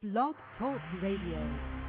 Blog Talk Radio.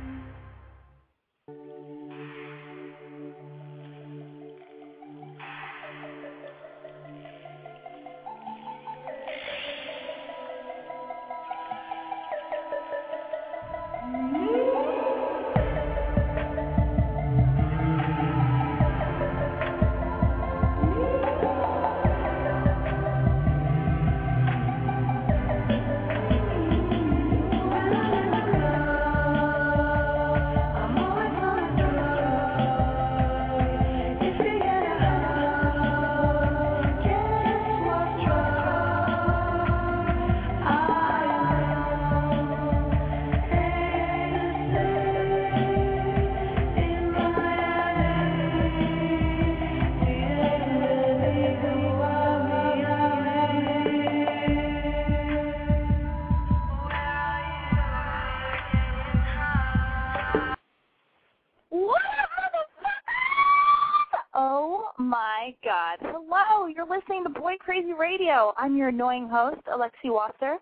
I'm your annoying host, Alexi Wasser.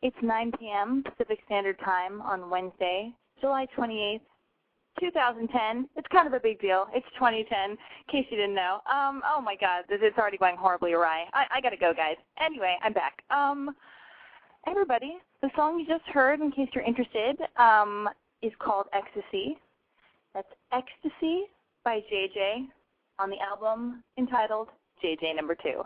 It's 9 p.m. Pacific Standard Time on Wednesday, July 28th, 2010. It's kind of a big deal. It's 2010, in case you didn't know. Um, oh my god, this it's already going horribly awry. I, I gotta go, guys. Anyway, I'm back. Um, everybody, the song you just heard, in case you're interested, um, is called Ecstasy. That's Ecstasy by JJ on the album entitled JJ Number Two.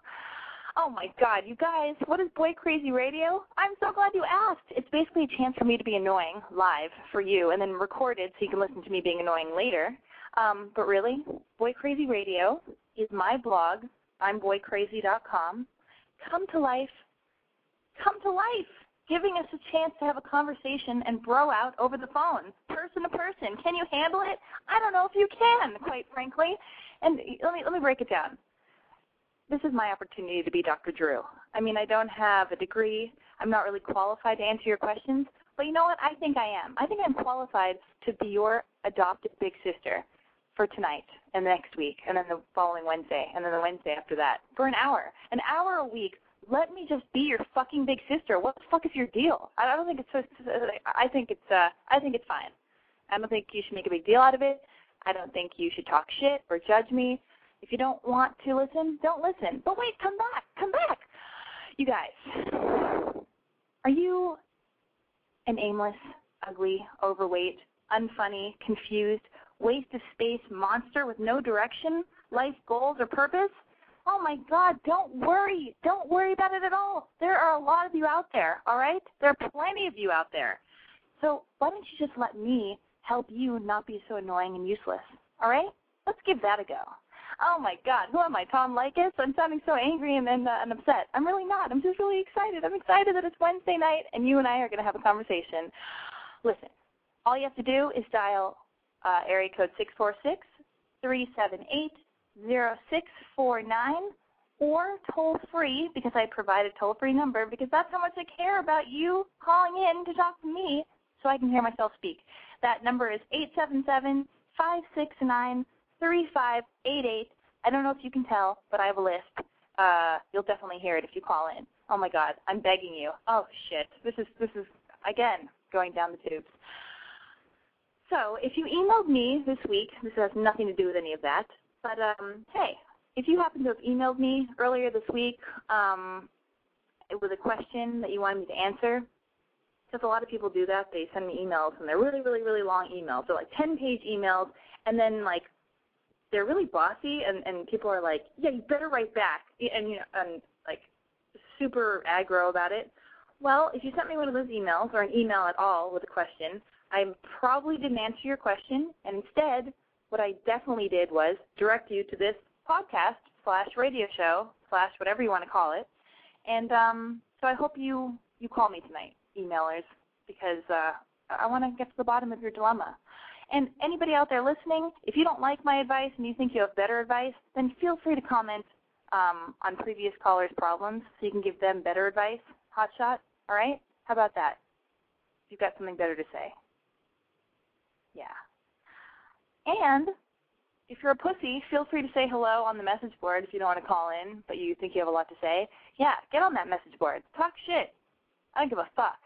Oh my god, you guys, what is Boy Crazy Radio? I'm so glad you asked. It's basically a chance for me to be annoying live for you and then recorded so you can listen to me being annoying later. Um, but really, Boy Crazy Radio is my blog. imboycrazy.com. Come to life. Come to life giving us a chance to have a conversation and bro out over the phone, person to person. Can you handle it? I don't know if you can, quite frankly. And let me let me break it down. This is my opportunity to be Dr. Drew. I mean, I don't have a degree. I'm not really qualified to answer your questions, but you know what? I think I am. I think I'm qualified to be your adopted big sister for tonight and next week and then the following Wednesday and then the Wednesday after that for an hour. An hour a week let me just be your fucking big sister. What the fuck is your deal? I don't think it's so. I think it's. uh I think it's fine. I don't think you should make a big deal out of it. I don't think you should talk shit or judge me. If you don't want to listen, don't listen. But wait, come back, come back. You guys, are you an aimless, ugly, overweight, unfunny, confused, waste of space monster with no direction, life goals, or purpose? Oh my God, don't worry. Don't worry about it at all. There are a lot of you out there, all right? There are plenty of you out there. So why don't you just let me help you not be so annoying and useless, all right? Let's give that a go. Oh my God, who am I, Tom Leykis? I'm sounding so angry and, and, uh, and upset. I'm really not. I'm just really excited. I'm excited that it's Wednesday night and you and I are going to have a conversation. Listen, all you have to do is dial uh, area code six four six three seven eight 0649 or toll free because I provide a toll free number because that's how much I care about you calling in to talk to me so I can hear myself speak. That number is 877 569 3588. I don't know if you can tell, but I have a list. Uh, you'll definitely hear it if you call in. Oh my God, I'm begging you. Oh shit, this is this is again going down the tubes. So if you emailed me this week, this has nothing to do with any of that. But um, hey, if you happen to have emailed me earlier this week um, with a question that you wanted me to answer, because a lot of people do that, they send me emails and they're really, really, really long emails. They're like 10-page emails, and then like they're really bossy, and and people are like, yeah, you better write back, and you know, and like super aggro about it. Well, if you sent me one of those emails or an email at all with a question, I probably didn't answer your question, and instead what I definitely did was direct you to this podcast slash radio show slash whatever you want to call it. And um, so I hope you you call me tonight, emailers. because uh, I want to get to the bottom of your dilemma. And anybody out there listening, if you don't like my advice and you think you have better advice, then feel free to comment um, on previous callers' problems so you can give them better advice. Hot shot, all right? How about that? If You've got something better to say. Yeah. And if you're a pussy, feel free to say hello on the message board if you don't want to call in, but you think you have a lot to say. Yeah, get on that message board. Talk shit. I don't give a fuck.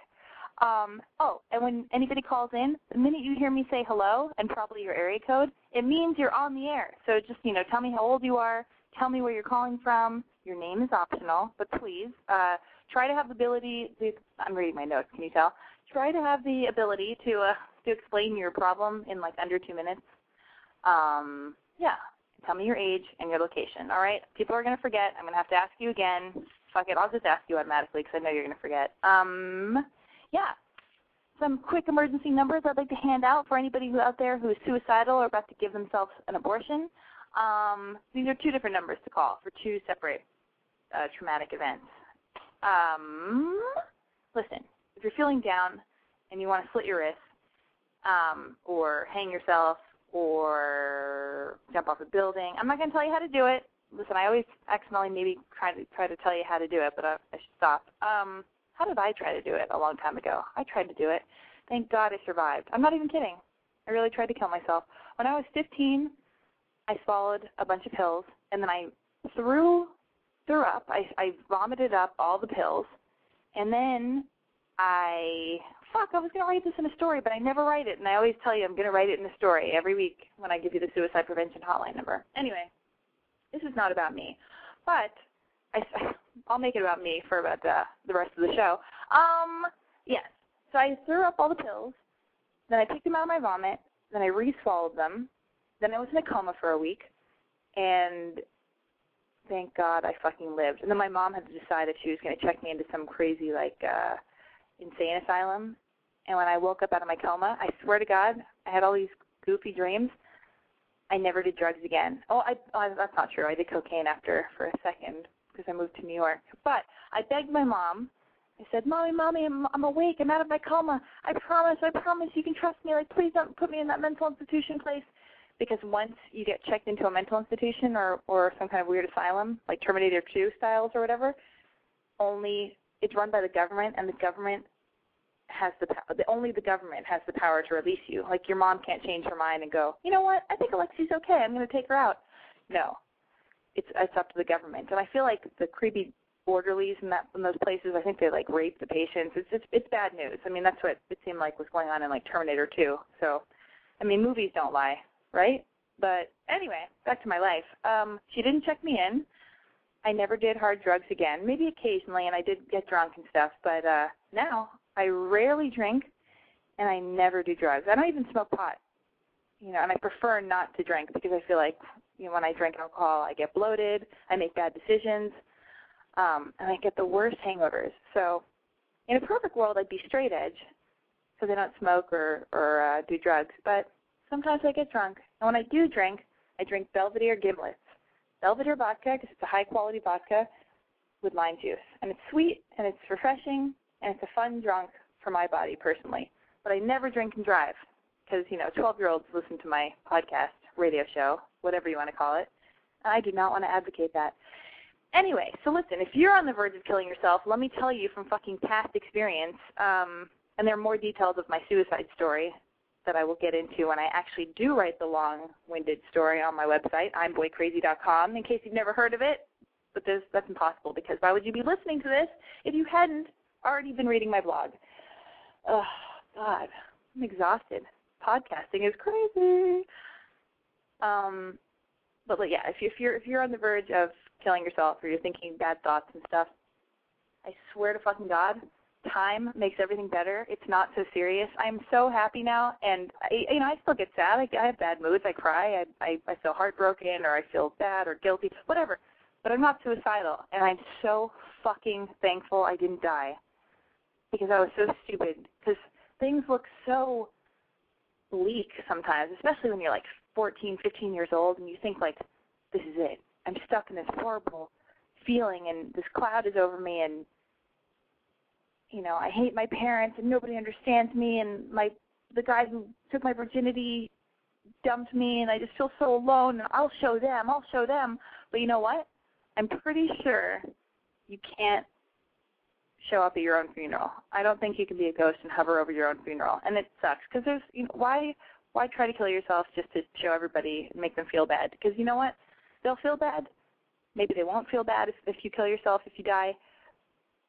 Um, oh, and when anybody calls in, the minute you hear me say hello and probably your area code, it means you're on the air. So just, you know, tell me how old you are, tell me where you're calling from. Your name is optional, but please uh, try to have the ability. To, I'm reading my notes. Can you tell? Try to have the ability to uh, to explain your problem in like under two minutes. Um, yeah. Tell me your age and your location. All right. People are gonna forget. I'm gonna have to ask you again. Fuck it. I'll just ask you automatically because I know you're gonna forget. Um, yeah. Some quick emergency numbers I'd like to hand out for anybody who out there who is suicidal or about to give themselves an abortion. Um, these are two different numbers to call for two separate uh, traumatic events. Um, listen, if you're feeling down and you want to slit your wrist um, or hang yourself or jump off a building, I'm not going to tell you how to do it. Listen, I always accidentally maybe try to try to tell you how to do it, but I, I should stop. Um, how did I try to do it a long time ago? I tried to do it. Thank God I survived. I'm not even kidding. I really tried to kill myself. When I was 15, I swallowed a bunch of pills, and then I threw threw up. I, I vomited up all the pills, and then I fuck. I was gonna write this in a story, but I never write it, and I always tell you I'm gonna write it in a story every week when I give you the suicide prevention hotline number. Anyway, this is not about me, but I, I'll make it about me for about the the rest of the show. Um, yes. So I threw up all the pills, then I picked them out of my vomit, then I re-swallowed them, then I was in a coma for a week, and thank God I fucking lived. And then my mom had to decide if she was going to check me into some crazy like uh insane asylum. And when I woke up out of my coma, I swear to God, I had all these goofy dreams. I never did drugs again. Oh, I oh, that's not true. I did cocaine after for a second because I moved to New York. But I begged my mom. I said, "Mommy, mommy, I'm I'm awake. I'm out of my coma. I promise. I promise. You can trust me. Like, please don't put me in that mental institution place." because once you get checked into a mental institution or or some kind of weird asylum, like Terminator 2 styles or whatever, only it's run by the government, and the government has the the only the government has the power to release you. Like your mom can't change her mind and go, you know what? I think Alexi's okay. I'm going to take her out. No, it's it's up to the government. And I feel like the creepy orderlies in that in those places, I think they like rape the patients. It's it's it's bad news. I mean, that's what it seemed like was going on in like Terminator 2. So, I mean, movies don't lie right? But anyway, back to my life. Um, she didn't check me in. I never did hard drugs again. Maybe occasionally, and I did get drunk and stuff. But uh, now I rarely drink, and I never do drugs. I don't even smoke pot. You know, and I prefer not to drink because I feel like you know when I drink alcohol, I get bloated, I make bad decisions, um, and I get the worst hangovers. So, in a perfect world, I'd be straight edge because I don't smoke or or uh, do drugs. But sometimes I get drunk. And when I do drink, I drink Belvedere Gimlets. Belvedere vodka, because it's a high quality vodka with lime juice. And it's sweet and it's refreshing and it's a fun drunk for my body personally. But I never drink and drive because, you know, 12 year olds listen to my podcast, radio show, whatever you want to call it. I do not want to advocate that. Anyway, so listen, if you're on the verge of killing yourself, let me tell you from fucking past experience, um, and there are more details of my suicide story that I will get into when I actually do write the long-winded story on my website, imboycrazy.com, in case you've never heard of it. But that's impossible because why would you be listening to this if you hadn't already been reading my blog? Oh, God, I'm exhausted. Podcasting is crazy. Um, but like, yeah, if, you, if you're if you're on the verge of killing yourself or you're thinking bad thoughts and stuff, I swear to fucking God, time makes everything better. It's not so serious. I'm so happy now, and I, you know I still get sad. I, I have bad moods. I cry. I, I I feel heartbroken, or I feel bad or guilty, whatever. But I'm not suicidal, and I'm so fucking thankful I didn't die because I was so stupid. Because things look so bleak sometimes, especially when you're like 14, 15 years old, and you think like, this is it. I'm stuck in this horrible feeling, and this cloud is over me, and you know, I hate my parents and nobody understands me and my the guy who took my virginity dumped me and I just feel so alone and I'll show them, I'll show them. But you know what? I'm pretty sure you can't show up at your own funeral. I don't think you can be a ghost and hover over your own funeral. And it sucks because there's you know why why try to kill yourself just to show everybody and make them feel bad? Because you know what? They'll feel bad. Maybe they won't feel bad if if you kill yourself if you die.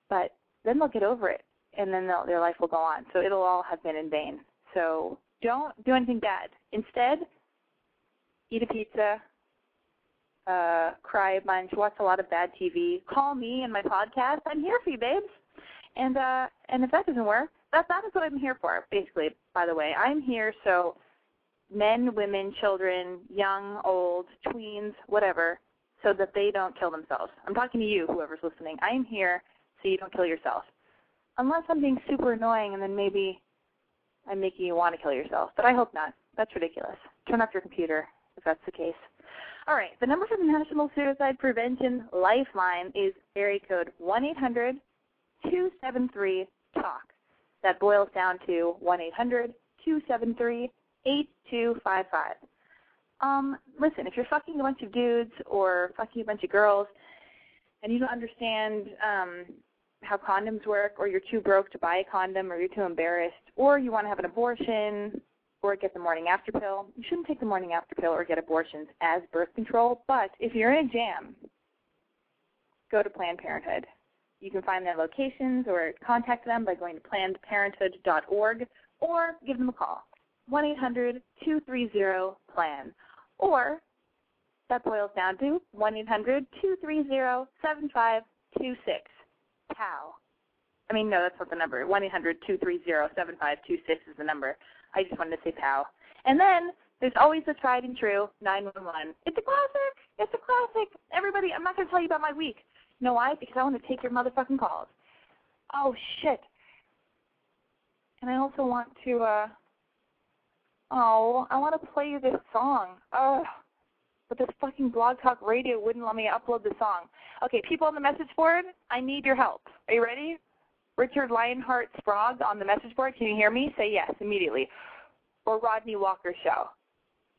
But then they'll get over it and then their life will go on. So it'll all have been in vain. So don't do anything bad. Instead, eat a pizza, uh, cry a bunch, watch a lot of bad TV, call me and my podcast. I'm here for you, babes. And uh, and if that doesn't work, that that is what I'm here for. Basically, by the way, I'm here so men, women, children, young, old, tweens, whatever, so that they don't kill themselves. I'm talking to you, whoever's listening. I'm here so you don't kill yourself. Unless I'm being super annoying and then maybe I'm making you want to kill yourself. But I hope not. That's ridiculous. Turn off your computer if that's the case. All right. The number for the National Suicide Prevention Lifeline is area code 1 800 273 TALK. That boils down to 1 800 273 8255. Um, listen, if you're fucking a bunch of dudes or fucking a bunch of girls and you don't understand um, how condoms work, or you're too broke to buy a condom, or you're too embarrassed, or you want to have an abortion, or get the morning after pill, you shouldn't take the morning after pill or get abortions as birth control. But if you're in a jam, go to Planned Parenthood. You can find their locations or contact them by going to plannedparenthood.org or give them a call. 1 800 230 PLAN. Or that boils down to 1 800 230 7526. POW. I mean, no, that's not the number. 1 800 230 7526 is the number. I just wanted to say POW. And then there's always the tried and true 911. It's a classic. It's a classic. Everybody, I'm not going to tell you about my week. You know why? Because I want to take your motherfucking calls. Oh, shit. And I also want to, uh, oh, I want to play you this song. Oh, but this fucking blog talk radio wouldn't let me upload the song. Okay, people on the message board, I need your help. Are you ready? Richard Lionheart Sprague on the message board. Can you hear me? Say yes immediately. Or Rodney Walker Show.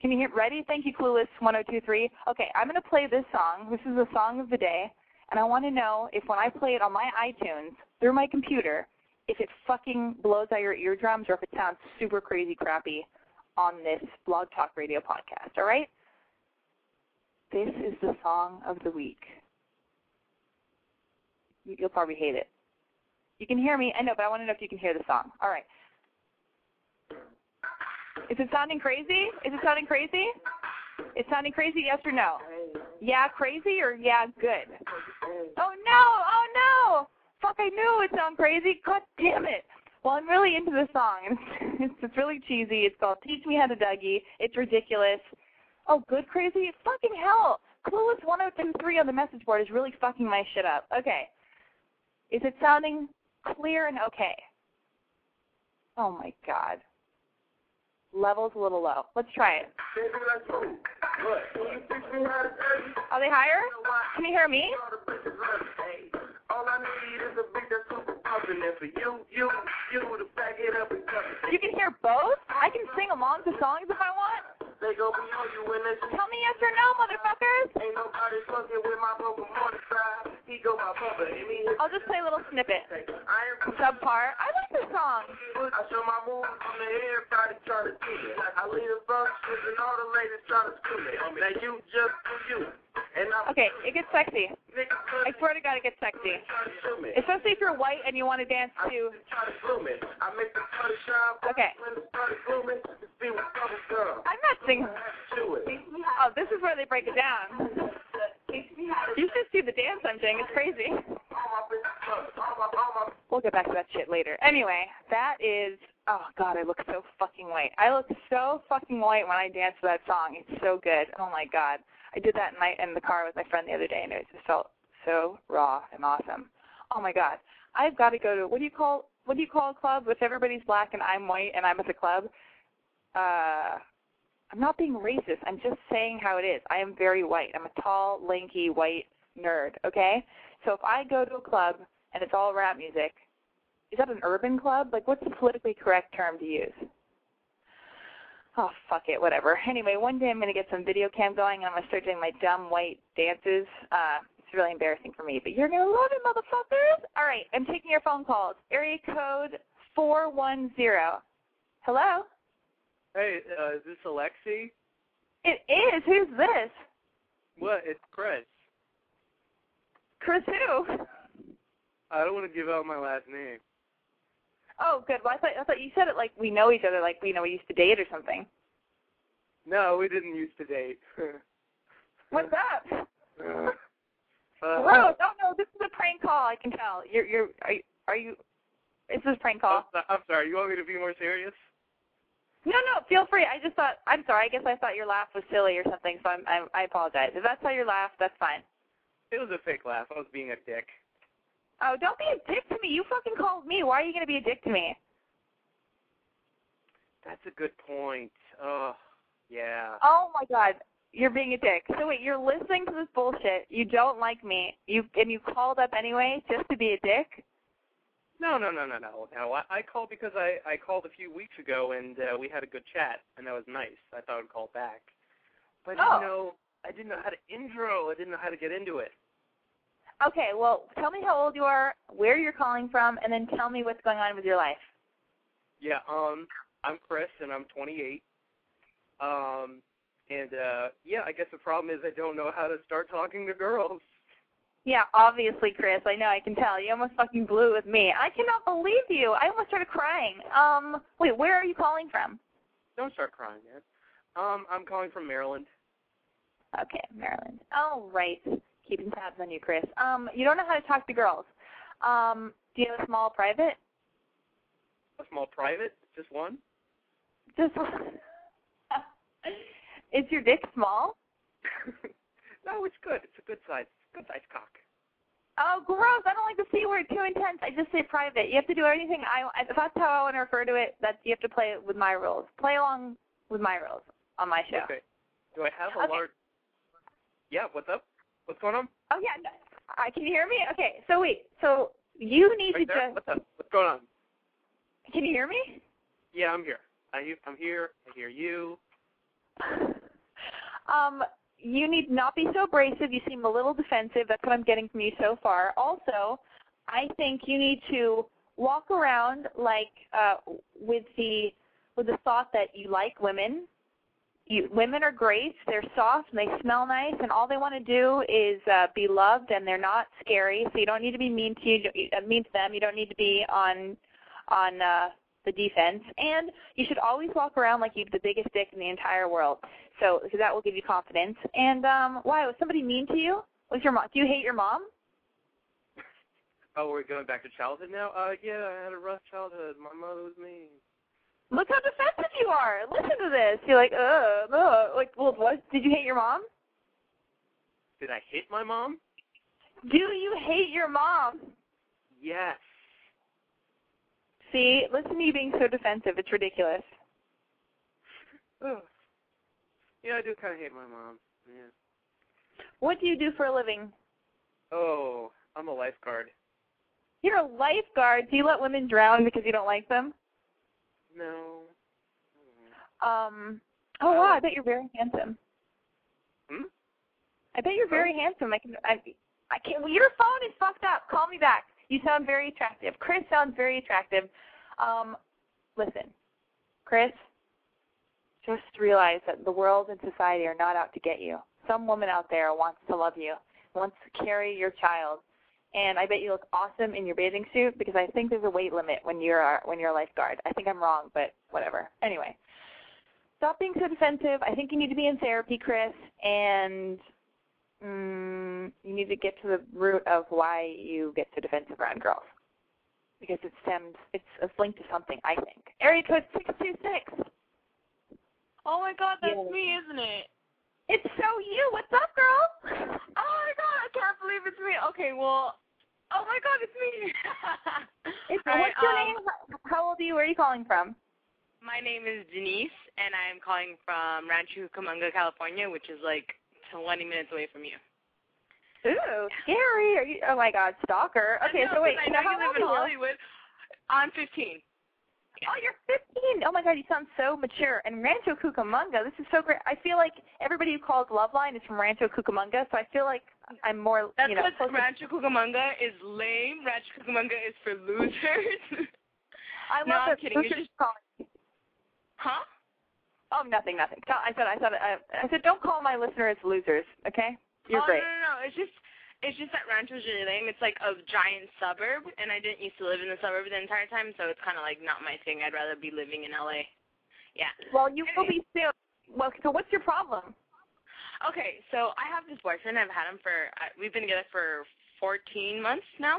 Can you hear? Ready? Thank you, Clueless 1023. Okay, I'm going to play this song. This is the song of the day. And I want to know if when I play it on my iTunes through my computer, if it fucking blows out your eardrums or if it sounds super crazy crappy on this Blog Talk Radio podcast. All right? This is the song of the week. You'll probably hate it. You can hear me. I know, but I want to know if you can hear the song. All right. Is it sounding crazy? Is it sounding crazy? It's sounding crazy, yes or no? Yeah, crazy or yeah, good? Oh no! Oh no! Fuck, I knew it would sound crazy. God damn it! Well, I'm really into the song. It's, it's really cheesy. It's called "Teach Me How to Dougie." It's ridiculous. Oh, good crazy? Fucking hell! Clueless 1023 on the message board is really fucking my shit up. Okay. Is it sounding clear and okay? Oh my god. Level's a little low. Let's try it. Are they higher? Can you hear me? All I need is a beat that's super pumping, and for you, you, you to back it up and cover it. You can hear both? I can sing along to songs if I want? They gon' be on you when they Tell me yes or no, motherfuckers. Ain't nobody fucking with my broken. He go my papa, and me I'll just play a little snippet. Subpar. I like this song. I show my moves on the air, everybody try to do it. I lead the functions and all the ladies try to screw me. Now you just do you. And I'm Okay, it gets sexy. Swear to God, it gets sexy. try to shoot me. Especially if you're white and you want to dance to. Try to glue me. I make the party shine. Okay. When the party glue me, it's be with other girl. I'm not singing. Oh, this is where they break it down. You should see the dance I'm doing. It's crazy. All my bitches, all my, all my We'll get back to that shit later. Anyway, that is. Oh God, I look so fucking white. I look so fucking white when I dance to that song. It's so good. Oh my God, I did that night in the car with my friend the other day, and it just felt so raw and awesome. Oh my God, I've got to go to what do you call what do you call a club with everybody's black and I'm white and I'm at the club? Uh, I'm not being racist. I'm just saying how it is. I am very white. I'm a tall, lanky, white nerd. Okay, so if I go to a club and it's all rap music, is that an urban club? Like, what's the politically correct term to use? Oh, fuck it, whatever. Anyway, one day I'm to get some video cam going and I'm to start doing my dumb white dances. Uh, it's really embarrassing for me, but you're going to love it, motherfuckers. All right, I'm taking your phone calls. Area code 410. Hello? Hey, uh, is this Alexi? It is. Who's this? What? It's Chris. Chris who? I don't want to give out my last name. Oh, good. Well, I thought, I thought you said it like we know each other, like we you know we used to date or something. No, we didn't used to date. What's up? Uh, Gross. Oh no, this is a prank call. I can tell. You're you're are you, are you? This is a prank call. I'm, I'm sorry. You want me to be more serious? No, no, feel free. I just thought I'm sorry. I guess I thought your laugh was silly or something, so I'm, I I apologize. If that's how you laugh, that's fine. It was a fake laugh. I was being a dick. Oh, don't be a dick to me. You fucking called me. Why are you gonna be a dick to me? That's a good point. Oh, yeah. Oh my god, you're being a dick. So wait, you're listening to this bullshit. You don't like me. You and you called up anyway just to be a dick. No, no, no, no, no, no. I, I called because I I called a few weeks ago and uh, we had a good chat and that was nice. I thought I'd call back, but Oh. you know I didn't know how to intro. I didn't know how to get into it. Okay, well, tell me how old you are, where you're calling from, and then tell me what's going on with your life. Yeah, um, I'm Chris and I'm 28. Um, and uh, yeah, I guess the problem is I don't know how to start talking to girls. Yeah, obviously, Chris. I know. I can tell. You almost fucking blew it with me. I cannot believe you. I almost started crying. Um, wait, where are you calling from? Don't start crying, man. Um, I'm calling from Maryland. Okay, Maryland. Oh, right. Keeping tabs on you, Chris. Um, you don't know how to talk to girls. Um, do you have a small private? A small private, just one. Just. Is your dick small? no, it's good. It's a good size, good size cock. Oh, gross! I don't like the c word. Too intense. I just say private. You have to do anything. I. If that's how I want to refer to it, that's you have to play with my rules. Play along with my rules on my show. Okay. Do I have a Okay. large? Yeah. What's up? What's going on? Oh yeah. No, I can you hear me? Okay. So wait. So you need Right to there. just. What's up? What's going on? Can you hear me? Yeah, I'm here. I, I'm here. I hear you. um, you need not be so abrasive. You seem a little defensive. That's what I'm getting from you so far. Also, I think you need to walk around like uh, with the with the thought that you like women. You, women are great. They're soft and they smell nice, and all they want to do is uh, be loved, and they're not scary. So you don't need to be mean to you, uh, mean to them. You don't need to be on on uh, the defense, and you should always walk around like you have the biggest dick in the entire world. So because that will give you confidence. And um, why was somebody mean to you? Was your mom? Do you hate your mom? Oh, we're going back to childhood now. Uh, yeah, I had a rough childhood. My mother was mean. Look how defensive you are. Listen to this. You're like, uh, uh. Like, well, what? Did you hate your mom? Did I hit my mom? Do you hate your mom? Yes. See, listen to you being so defensive. It's ridiculous. Ugh. Yeah, I do kind of hate my mom. Yeah. What do you do for a living? Oh, I'm a lifeguard. You're a lifeguard. Do you let women drown because you don't like them? No. Um. Oh wow, I bet you're very handsome. Hmm? I bet you're very handsome. I can. I. I can't. Well, your phone is fucked up. Call me back. You sound very attractive. Chris sounds very attractive. Um, listen, Chris. Just realize that the world and society are not out to get you. Some woman out there wants to love you, wants to carry your child, and I bet you look awesome in your bathing suit because I think there's a weight limit when you're when you're a lifeguard. I think I'm wrong, but whatever. Anyway, stop being so defensive. I think you need to be in therapy, Chris, and mm, you need to get to the root of why you get so defensive around girls because it stems. It's, it's linked to something. I think. Area code six two six. Oh my god, that's Yeah. me, isn't it? It's so you. What's up, girl? Oh my god, I can't believe it's me. Okay, well, oh my god, it's me. It's, All right, what's your um, name? How- How old are you? Where are you calling from? My name is Denise, and I'm calling from Rancho Cucamonga, California, which is like 20 minutes away from you. Ooh, scary. Are you? Oh my God, stalker. Okay, know, so wait, I now know how you live in? Hollywood. I'm 15. Oh, you're 15. Oh my God, you sound so mature. And Rancho Cucamonga, this is so great. I feel like everybody who calls Loveline is from Rancho Cucamonga, so I feel like I'm more, That's you know. because closer- Rancho Cucamonga is lame. Rancho Cucamonga is for losers. I no, love I'm that kidding. You're just- call huh? Oh, nothing, nothing. I said, I said, I, I said, don't call my listeners losers, okay? You're oh, great. No, no, no. It's just, it's just that Rancho's really lame. It's like a giant suburb, and I didn't used to live in the suburb the entire time, so it's kind of like not my thing. I'd rather be living in LA. Yeah. Well, you will be soon. Well, so what's your problem? Okay, so I have this boyfriend. I've had him for uh, we've been together for 14 months now.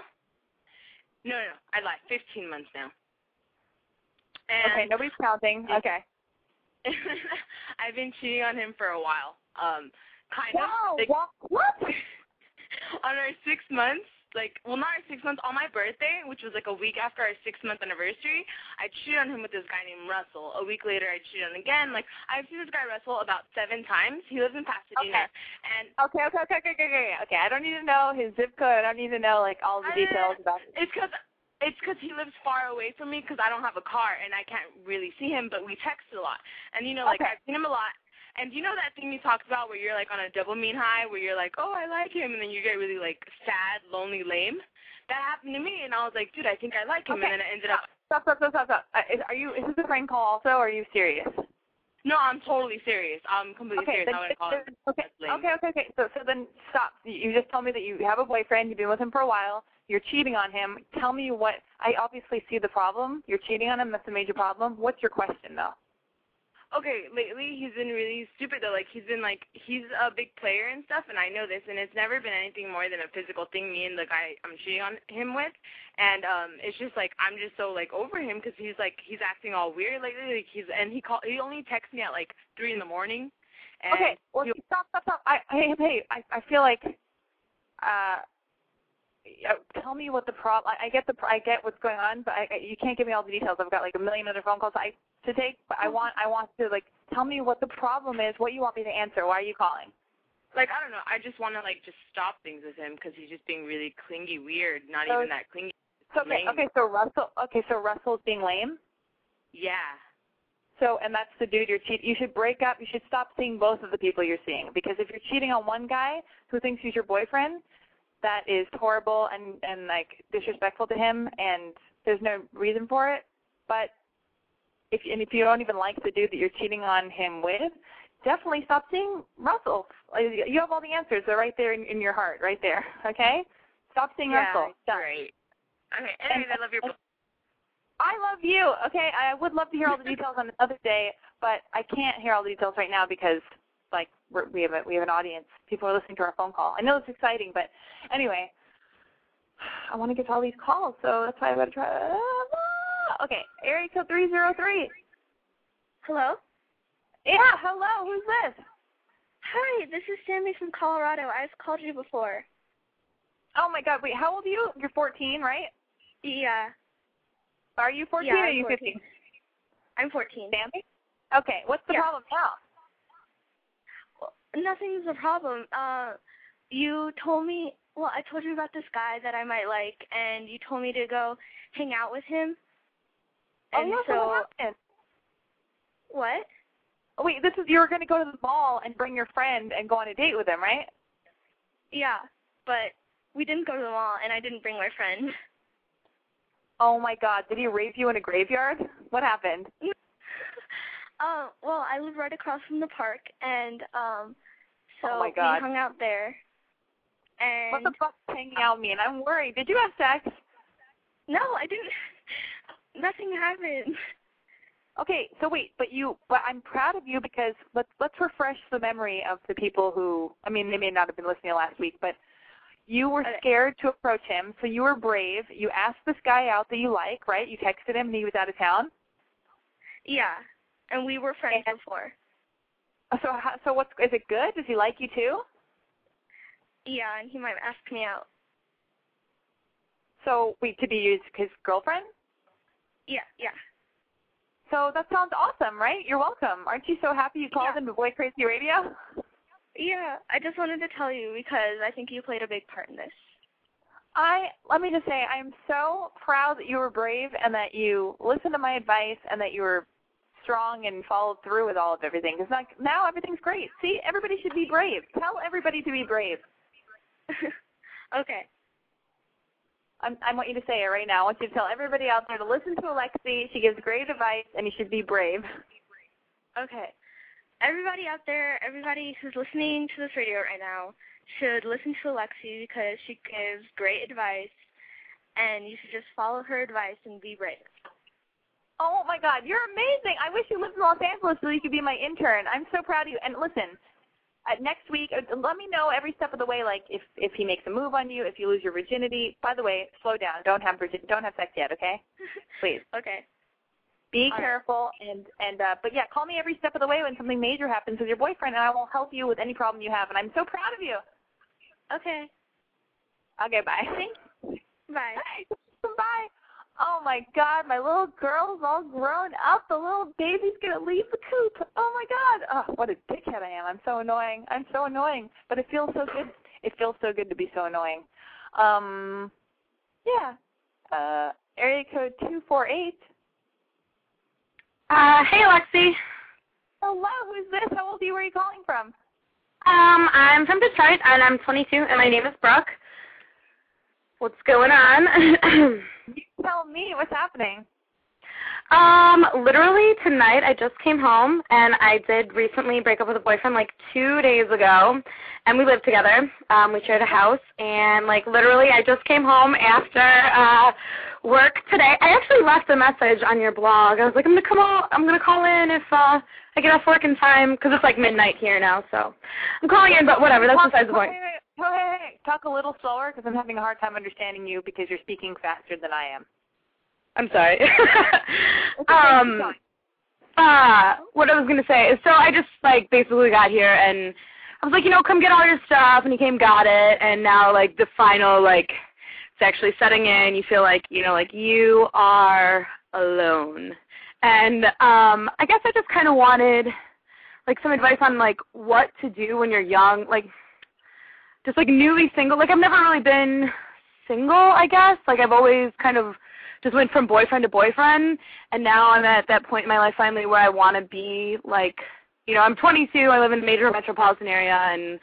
No, no, no, I lied. 15 months now. And okay, nobody's counting. Okay. I've been cheating on him for a while. Um, kind Wow. of. Like, What? What? on our six months, like, well, not our six months, on my birthday, which was like a week after our six month anniversary, I cheated on him with this guy named Russell. A week later, I cheated on him again. Like, I've seen this guy Russell about seven times. He lives in Pasadena, and Okay, okay, okay, okay, okay, okay. Okay, I don't need to know his zip code. I don't need to know like all the details about. It. It's because it's because he lives far away from me because I don't have a car and I can't really see him, but we text a lot. And you know, like Okay. I've seen him a lot. And you know that thing you talked about where you're like on a dopamine high, where you're like, oh, I like him, and then you get really like sad, lonely, lame. That happened to me, and I was like, dude, I think I like him, Okay. and then it ended up. Stop, stop, stop, stop, stop. Uh, is, are you? Is this a prank call also? Or are you serious? No, I'm totally serious. I'm completely Okay, serious. then, I wouldn't call it. okay, okay, okay, okay. So, so then stop. You you just told me that you have a boyfriend. You've been with him for a while. You're cheating on him. Tell me what. I obviously see the problem. You're cheating on him. That's a major problem. What's your question though? Okay, lately he's been really stupid though. Like he's been like he's a big player and stuff, and I know this, and it's never been anything more than a physical thing. Me and the guy I'm cheating on him with, and um, it's just like I'm just so like over him because he's like he's acting all weird lately. Like he's and he call he only texts me at like three in the morning. And okay. Well, stop, stop, stop. I, hey, hey. I, I feel like. Uh, Uh, tell me what the problem. I, I get the. I get what's going on, but I, I, you can't give me all the details. I've got like a million other phone calls I to take. But I mm-hmm. want. I want to like tell me what the problem is. What you want me to answer. Why are you calling? like I don't know. I just want to like just stop things with him because he's just being really clingy, weird. Not So- even that clingy. So, okay. Lame. Okay. So Russell. Okay. So Russell's being lame. Yeah. So, and that's the dude you're cheating. You should break up. You should stop seeing both of the people you're seeing because if you're cheating on one guy who thinks he's your boyfriend, that is horrible and and like disrespectful to him, and there's no reason for it. But if and if you don't even like the dude that you're cheating on him with, definitely stop seeing Russell. You have all the answers. They're right there in, in your heart, right there. Okay. Stop seeing yeah. Russell. Stop. Great. Okay. Anyways, I love your. I love you. Okay, I would love to hear all the details on another day, but I can't hear all the details right now because, like, we're, we have a we have an audience. People are listening to our phone call. I know it's exciting, but anyway, I want to get to all these calls, so that's why I'm gonna try. Ah, okay, area code three zero three. Hello? Yeah, hello. Who's this? Hi, this is Sammy from Colorado. I've called you before. Oh my God! Wait, how old are you? You're 14, right? Yeah, Are you 14 Yeah, or are you 14. 15? I'm 14. Sammy. Okay, what's the Yeah. problem now? Nothing's a problem. Uh, you told me, well, I told you about this guy that I might like, and you told me to go hang out with him. Oh And yeah, so, what happened? what? Oh, wait, this is you were going to go to the mall and bring your friend and go on a date with him, right? Yeah, but we didn't go to the mall, and I didn't bring my friend. Oh my God, did he rape you in a graveyard? What happened? Um, well, I live right across from the park, and um, Oh so Oh my God. we hung out there. And What the fuck does hanging out mean? I'm worried. Did you have sex? no, I didn't. Nothing happened. Okay, so wait, but you, but I'm proud of you because let's let's refresh the memory of the people who, I mean, they may not have been listening last week, but you were scared to approach him, so you were brave. You asked this guy out that you like, right? You texted him and he was out of town. Yeah, and we were friends And- before. So, so what's is it good? Does he like you too? Yeah, and he might ask me out. So, wait, to be his, his girlfriend? Yeah, yeah. So that sounds awesome, right? You're welcome. Aren't you so happy you called Yeah. into Boy Crazy Radio? Yeah, I just wanted to tell you because I think you played a big part in this. I let me just say I am so proud that you were brave and that you listened to my advice and that you were strong and followed through with all of everything. Because like now everything's great. See, everybody should be brave. Tell everybody to be brave. okay. I'm, I want you to say it right now. I want you to tell everybody out there to listen to Alexi. She gives great advice, and you should be brave. Okay. Everybody out there, everybody who's listening to this radio right now, should listen to Alexi because she gives great advice, and you should just follow her advice and be brave. Oh my God, you're amazing! I wish you lived in Los Angeles so you could be my intern. I'm so proud of you. And listen, uh, next week, uh, let me know every step of the way, like if if he makes a move on you, if you lose your virginity. By the way, slow down. Don't have virgin, don't have sex yet, okay? Please. okay. Be All careful and and uh but yeah, call me every step of the way when something major happens with your boyfriend, and I will help you with any problem you have. And I'm so proud of you. Okay. Okay, bye. Bye. bye. Oh my God, my little girl's all grown up. The little baby's gonna leave the coop. Oh my God. Oh, what a dickhead I am. I'm so annoying. I'm so annoying, but it feels so good. It feels so good to be so annoying. Um, yeah. Uh, area code two four eight. Uh, hey, Lexi. Hello, who's this? How old are you? Where are you calling from? Um, I'm from Detroit, and I'm 22, and my name is Brooke. What's going on? You tell me what's happening. um, literally tonight, I just came home, and I did recently break up with a boyfriend like two days ago, and we lived together. Um, we shared a house, and like literally, I just came home after uh work today. I actually left a message on your blog. I was like, I'm gonna come out. I'm gonna call in if uh I get off work in time because it's like midnight here now. So I'm calling in, but whatever. That's besides the point. Wait, wait, wait, wait. Talk a little slower because I'm having a hard time understanding you because you're speaking faster than I am. I'm sorry. It's okay, keep um, uh, what I was gonna say is, so I just like basically got here and I was like, you know, come get all your stuff, and he came, got it, and now like the final like it's actually setting in. You feel like you know, like you are alone, and um, I guess I just kind of wanted like some advice on like what to do when you're young, like just like newly single. Like I've never really been single, I guess. Like I've always kind of just went from boyfriend to boyfriend and now I'm at that point in my life finally where I want to be like you know, I'm 22, I live in a major metropolitan area and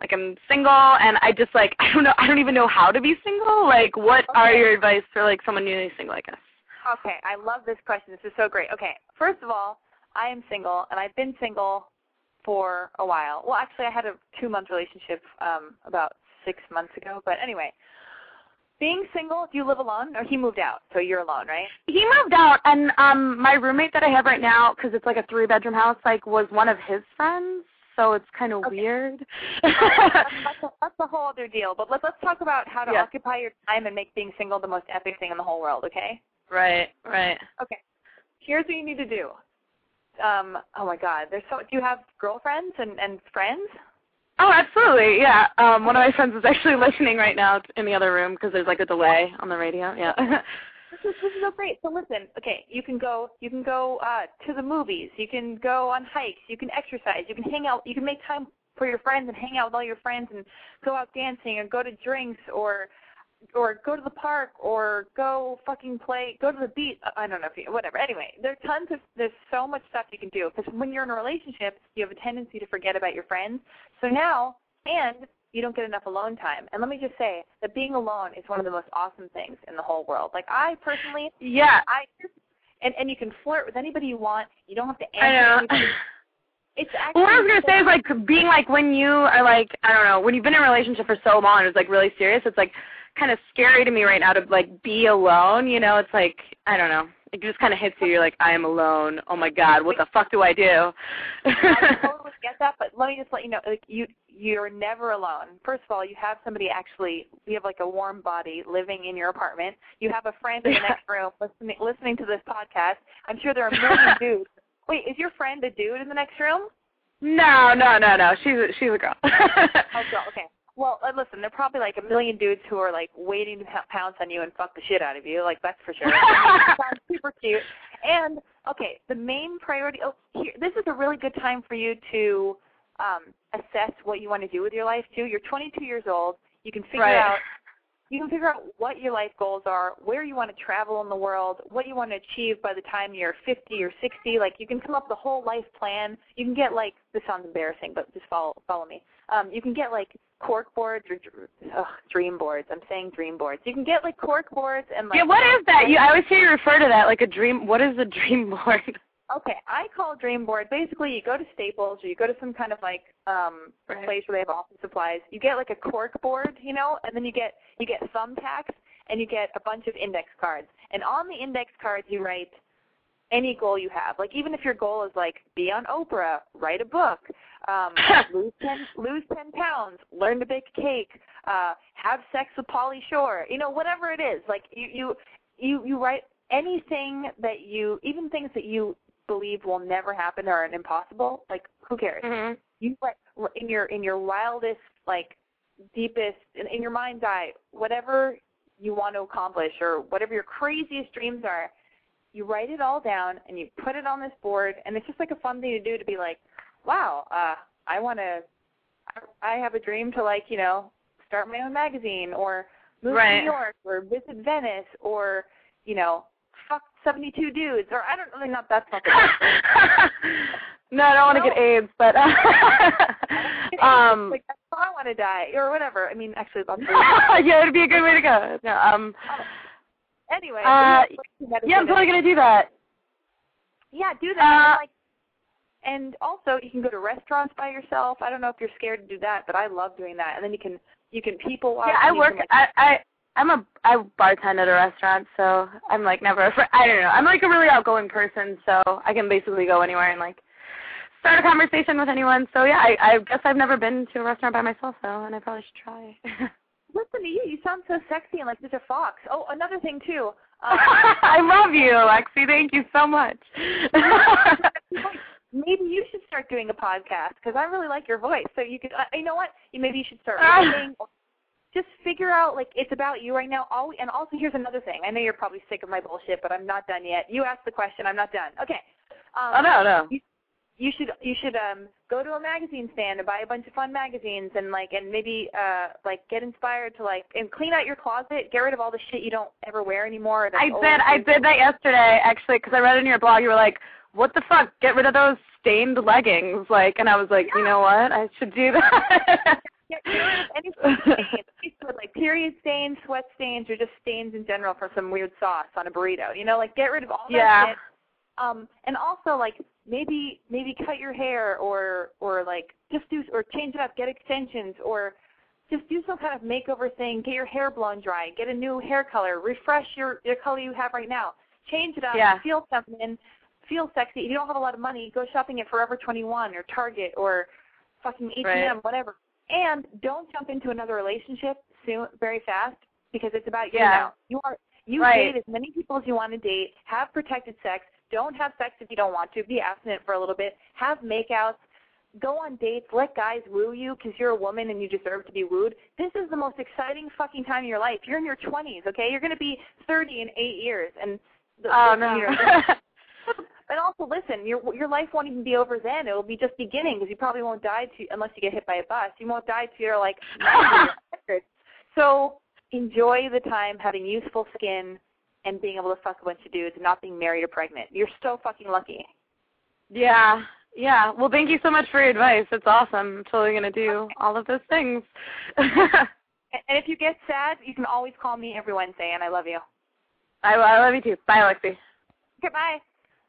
like I'm single and I just like I don't know I don't even know how to be single. Like what are your advice for like someone newly single, I guess? Okay, I love this question. This is so great. Okay, first of all, I am single, and I've been single for a while. Well, actually, I had a two-month relationship um, about six months ago. But anyway, being single, do you live alone, or he moved out, so you're alone, right? He moved out and um my roommate that I have right now cuz it's like a three bedroom house like was one of his friends. So it's kind of Okay. weird. that's, that's, a, that's a whole other deal. But let's let's talk about how to Yeah. occupy your time and make being single the most epic thing in the whole world. Okay? right, right. Okay. Here's what you need to do. Um, oh my God, there's so. Do you have girlfriends and and friends? Oh, absolutely. Yeah. Um one of my friends is actually listening right now in the other room because there's like a delay on the radio. Yeah. This is this is so great. So listen, okay, you can go you can go uh to the movies, you can go on hikes, you can exercise, you can hang out, you can make time for your friends and hang out with all your friends and go out dancing or go to drinks or or go to the park or go fucking play go to the beach I don't know if you whatever. Anyway, there's tons of there's so much stuff you can do because when you're in a relationship, you have a tendency to forget about your friends. So now and you don't get enough alone time. And let me just say that being alone is one of the most awesome things in the whole world. Like I personally, yeah. I and and you can flirt with anybody you want. You don't have to answer I know. It's actually Well, what I was gonna say is like being like when you are like I don't know when you've been in a relationship for so long, and it's like really serious. It's like kind of scary to me right now to like be alone. You know, it's like I don't know. It just kind of hits you. You're like I am alone. Oh my God, what the fuck do I do? I totally get that, but let me just let you know, like you you're never alone. First of all, you have somebody actually you have like a warm body living in your apartment. You have a friend in the next room listening listening to this podcast. I'm sure there are a million dudes. Wait, is your friend a dude in the next room? no, no, no, no. She's a, she's a girl. Oh, girl, okay. Well, uh, listen, there are probably like a million dudes who are like waiting to pounce on you and fuck the shit out of you. Like that's for sure. Sounds super cute. And okay, the main priority. Oh, here, this is a really good time for you to um, assess what you want to do with your life too. You're 22 years old. You can figure Right. out you can figure out what your life goals are, where you want to travel in the world, what you want to achieve by the time you're 50 or 60. Like you can come up with a whole life plan. You can get like this sounds embarrassing, but just follow follow me. Um, you can get like cork boards or ugh, dream boards. I'm saying dream boards. You can get like cork boards and like. Yeah, what is that? You, I always hear you refer to that like a dream. What is a dream board? Okay, I call dream board. Basically, you go to Staples or you go to some kind of like um Right. place where they have office supplies. You get like a cork board, you know, and then you get you get thumbtacks and you get a bunch of index cards. And on the index cards, you write any goal you have. Like even if your goal is like be on Oprah, write a book, um, lose ten lose ten pounds, learn to bake a cake, uh, have sex with Pauly Shore, you know, whatever it is. Like you you you you write anything that you even things that you believe will never happen or are impossible. Like who cares? hmm You write in your in your wildest like deepest in, in your mind's eye whatever you want to accomplish or whatever your craziest dreams are you write it all down and you put it on this board and it's just like a fun thing to do to be like wow uh i want to i I have a dream to like you know start my own magazine or move to new york or visit venice or you know fuck seventy two dudes or i don't really not not the no, I don't want to get AIDS, but um, like that's how i want to die or whatever i mean actually that's yeah, it'd be a good way to go. No, um, anyway Uh, yeah, I'm totally gonna do that. Yeah, do that. and, Uh, like, and also, you can go to restaurants by yourself. I don't know if you're scared to do that, but I love doing that. And then you can you can people watch. Yeah, I work. can, like, I I I'm a I bartend at a restaurant, so I'm like never afraid. I don't know. I'm like a really outgoing person, so I can basically go anywhere and like start a conversation with anyone. So yeah, I I guess I've never been to a restaurant by myself though, and I probably should try. listen to you. You sound so sexy and like Mr. Fox. Oh, another thing too. Um, I love you, Lexi. Thank you so much. maybe you should start doing a podcast because I really like your voice. So you could, uh, you know what? You maybe you should start writing. or Just figure out like it's about you right now. All and also here's another thing. I know you're probably sick of my bullshit, but I'm not done yet. You asked the question. I'm not done. Okay. Um, oh no, no. you should you should um go to a magazine stand and buy a bunch of fun magazines and like and maybe uh like get inspired to like and clean out your closet get rid of all the shit you don't ever wear anymore I did. I did that yesterday, actually, because I read in your blog. You were like, "What the fuck? Get rid of those stained leggings." Like, and I was like, you know what? I should do that. Get rid of any stains. Like period stains, sweat stains, or just stains in general from some weird sauce on a burrito. You know, like get rid of all that Yeah. shit. Um, and also like maybe maybe cut your hair or or like just do or change it up, get extensions or just do some kind of makeover thing. Get your hair blown dry, get a new hair color, refresh your your color you have right now. Change it up, Yeah. feel feminine, feel sexy. If you don't have a lot of money, go shopping at Forever 21 or Target or fucking H&M, Right. whatever. And don't jump into another relationship soon, very fast, because it's about you Yeah. now. You are you Right. date as many people as you want to date. Have protected sex. Don't have sex if you don't want to. Be abstinent for a little bit. Have makeouts. Go on dates. Let guys woo you because you're a woman and you deserve to be wooed. This is the most exciting fucking time of your life. You're in your 20s, okay? You're going to be 30 in eight years, and the, oh no. you know, and also, listen, your your life won't even be over then. It will be just beginning because you probably won't die to unless you get hit by a bus. You won't die till you're like so enjoy the time having youthful skin and being able to fuck a bunch of dudes and not being married or pregnant. You're so fucking lucky. yeah. Yeah. Well, thank you so much for your advice. It's awesome. I'm totally gonna do all of those things. And if you get sad, you can always call me every Wednesday, and I love you. I, I love you too. Bye, Lexi. Goodbye.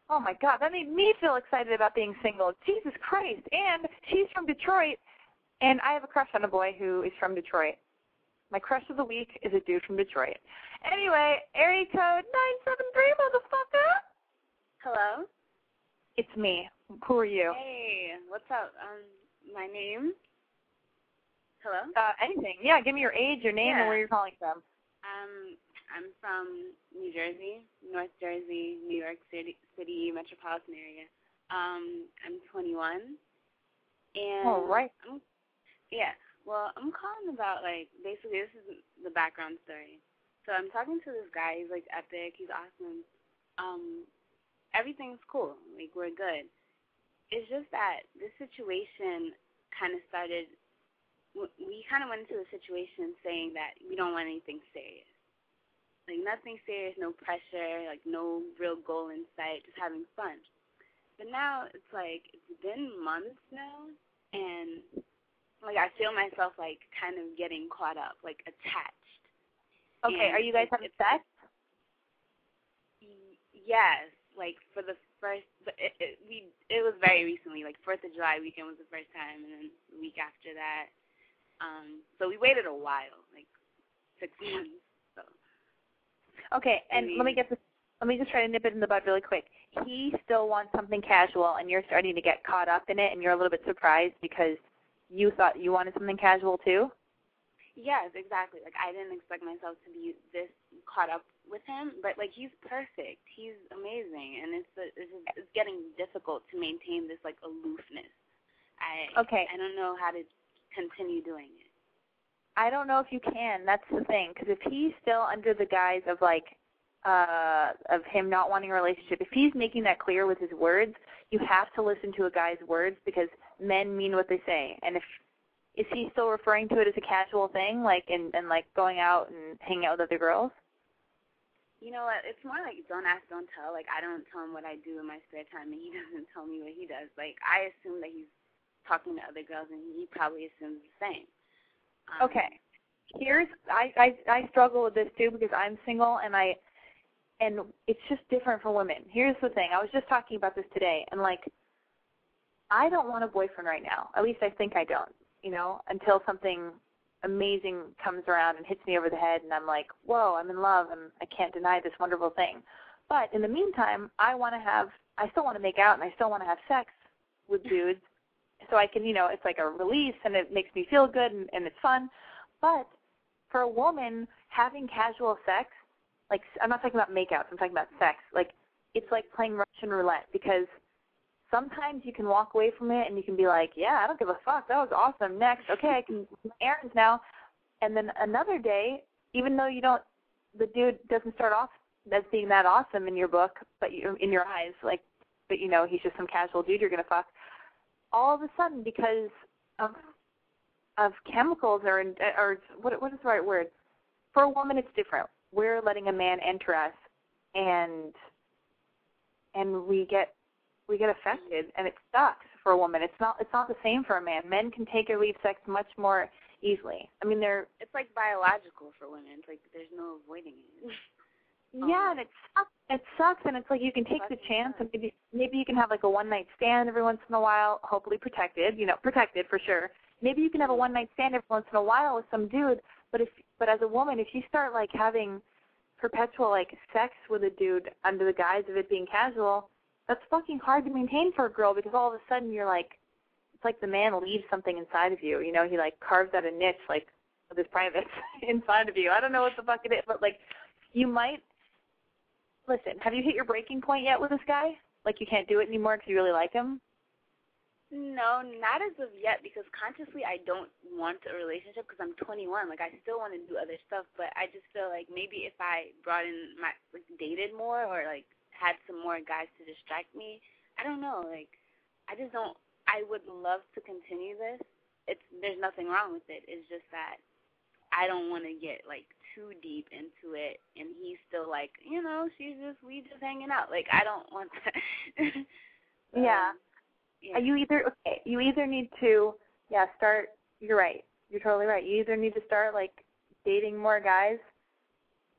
Oh my God, that made me feel excited about being single. Jesus Christ! And she's from Detroit, and I have a crush on a boy who is from Detroit. My crush of the week is a dude from Detroit. Anyway, area code nine seven three, motherfucker. Hello. It's me. Who are you? Hey, what's up? Um, my name. Hello. Uh, anything? Yeah, give me your age, your name, and where you're calling from. Um, I'm from New Jersey, North Jersey, New York City, City metropolitan area. Um, I'm 21, and All right. I'm, yeah. Well, I'm calling about like basically this is the background story. So I'm talking to this guy. He's like epic. He's awesome. Um, everything's cool. Like we're good. It's just that this situation kind of started we kind of went into the situation saying that we don't want anything serious. Like nothing serious, no pressure, like no real goal in sight, just having fun. But now it's like it's been months now, and like I feel myself like kind of getting caught up, like attached. Okay, And are you guys having sex? Yes, like for the first, but it, it, we it was very recently. Like Fourth of July weekend was the first time, and then the week after that. Um, so we waited a while, like six months. Okay, I and let me get this. Let me just try to nip it in the bud really quick. He still wants something casual, and you're starting to get caught up in it, and you're a little bit surprised because you thought you wanted something casual too. yes, exactly. Like I didn't expect myself to be this caught up with him, but like he's perfect. He's amazing, and it's it's, it's getting difficult to maintain this like aloofness. I Okay. I don't know how to continue doing it. I don't know if you can. That's the thing. Because if he's still under the guise of like, uh, of him not wanting a relationship, if he's making that clear with his words, you have to listen to a guy's words because men mean what they say. And if is he still referring to it as a casual thing, like and and like going out and hanging out with other girls? You know what? It's more like don't ask, don't tell. Like I don't tell him what I do in my spare time, and he doesn't tell me what he does. Like I assume that he's talking to other girls, and he probably assumes the same. Um, Okay. Here's I, I I struggle with this too because I'm single and I and it's just different for women. Here's the thing. I was just talking about this today and like I don't want a boyfriend right now. At least I think I don't, you know, until something amazing comes around and hits me over the head and I'm like, "Whoa, I'm in love and I can't deny this wonderful thing." But in the meantime, I want to have I still want to make out and I still want to have sex with dudes so I can, you know, it's like a release and it makes me feel good and, and it's fun. But for a woman, having casual sex, like I'm not talking about makeouts, I'm talking about sex. Like it's like playing Russian roulette because sometimes you can walk away from it and you can be like, yeah, I don't give a fuck, that was awesome. Next, okay, I can do errands now. And then another day, even though you don't, the dude doesn't start off as being that awesome in your book, but you, in your eyes, like, but you know, he's just some casual dude you're gonna fuck all of a sudden because of of chemicals or or what what is the right word? For a woman it's different. We're letting a man enter us and and we get we get affected and it sucks for a woman. It's not it's not the same for a man. Men can take or leave sex much more easily. I mean they're It's like biological for women. It's like there's no avoiding it. Yeah, and it sucks. It sucks, and it's like you can take the chance, and maybe maybe you can have like a one night stand every once in a while, hopefully protected. You know, protected for sure. Maybe you can have a one night stand every once in a while with some dude, but if but as a woman, if you start like having perpetual like sex with a dude under the guise of it being casual, that's fucking hard to maintain for a girl because all of a sudden you're like, it's like the man leaves something inside of you. You know, he like carves out a niche like with his privates inside of you. I don't know what the fuck it is, but like you might listen, have you hit your breaking point yet with this guy? Like you can't do it anymore because you really like him? No, not as of yet because consciously I don't want a relationship because I'm 21. Like I still want to do other stuff, but I just feel like maybe if I brought in my like dated more or like had some more guys to distract me, I don't know. Like I just don't. I would love to continue this. It's there's nothing wrong with it. It's just that I don't want to get like too deep into it, and he's still like, you know, she's just we just hanging out. Like I don't want that. Yeah. Uh, You either okay, you either need to yeah, start you're right. You're totally right. You either need to start like dating more guys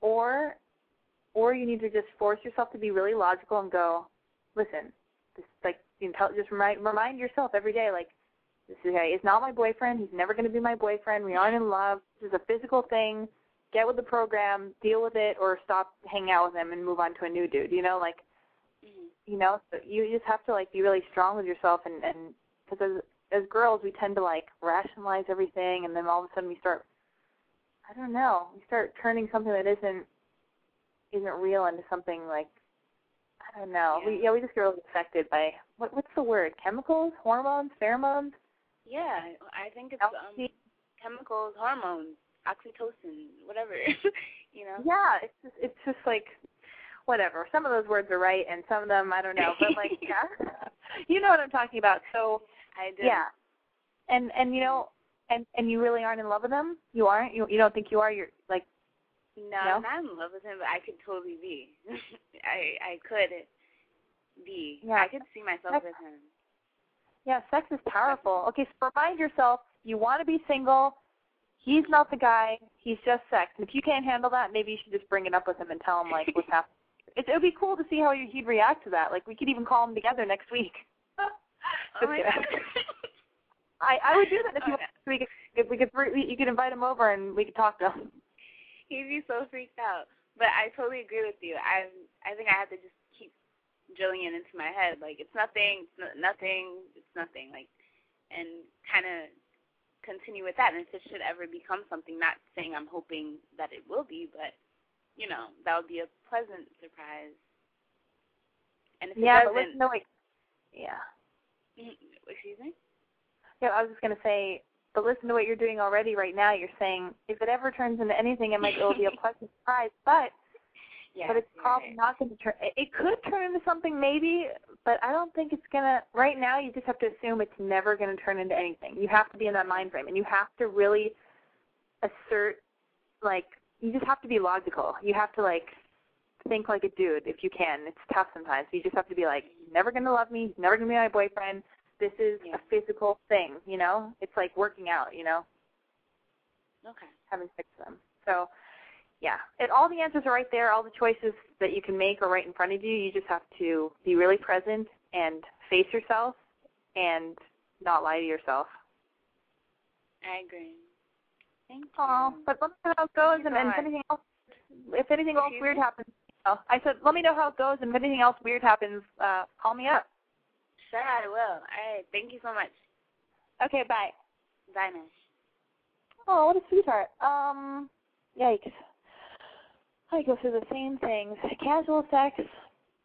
or or you need to just force yourself to be really logical and go, listen, just like you know, tell, just remind remind yourself every day like this guy is not my boyfriend. He's never going to be my boyfriend. We aren't in love. This is a physical thing. Get with the program, deal with it, or stop hanging out with him and move on to a new dude. You know, like mhm. you know so you just have to like be really strong with yourself and and because as as girls we tend to like rationalize everything and then all of a sudden we start i don't know we start turning something that isn't isn't real into something like i don't know we Yeah. yeah we just get really affected by what what's the word chemicals hormones pheromones Yeah, I think it's um, chemicals, hormones, oxytocin, whatever. you know. yeah it's just it's just like whatever some of those words are right and some of them i don't know but like yeah you know what i'm talking about so I do. Yeah. And and you know, And and you really aren't in love with him? You aren't? You you don't think you are? You're like No, No? I'm not in love with him, but I could totally be. I I could be. Yeah. I could see myself That's- with him. Yeah, sex is powerful. Okay, so remind yourself you want to be single. He's not the guy. He's just sex. And if you can't handle that, maybe you should just bring it up with him and tell him like what's happening. It it would be cool to see how he'd react to that. Like we could even call him together next week. Oh Just god. I I would do that if you Okay. we could if we could we- you could invite him over and we could talk to him. He'd be so freaked out. But I totally agree with you. I I think I have to just keep drilling it into my head. Like it's nothing, it's no- nothing, it's nothing. Like, and kind of continue with that. And if it should ever become something, not saying I'm hoping that it will be, but you know that would be a pleasant surprise. And if Yeah, it but doesn't, listen to what yeah. Mm, excuse me. Yeah, I was just gonna say, but listen to what you're doing already right now. You're saying if it ever turns into anything, it might it'll be a pleasant surprise, but Yeah, but it's probably right. not going to turn. It, could turn into something maybe, but I don't think it's gonna. Right now, you just have to assume it's never going to turn into anything. You have to be in that mind frame, and you have to really assert, like, you just have to be logical. You have to like think like a dude if you can. It's tough sometimes. You just have to be like, never going to love me. Never going to be my boyfriend. This is Yeah. a physical thing, you know. It's like working out, you know Okay. having sex with them. So, yeah, it, all the answers are right there. All the choices that you can make are right in front of you. You just have to be really present and face yourself and not lie to yourself. I agree. Thank you. Oh, but let me know how it goes, and, and if anything else, if anything else weird me? happens, oh, I said let me know how it goes, and if anything else weird happens, uh, call me up. Sure, I will. All right. Thank you so much. Okay, bye. Bye. Oh, what a sweetheart. Um, yikes. I go through the same things. Casual sex.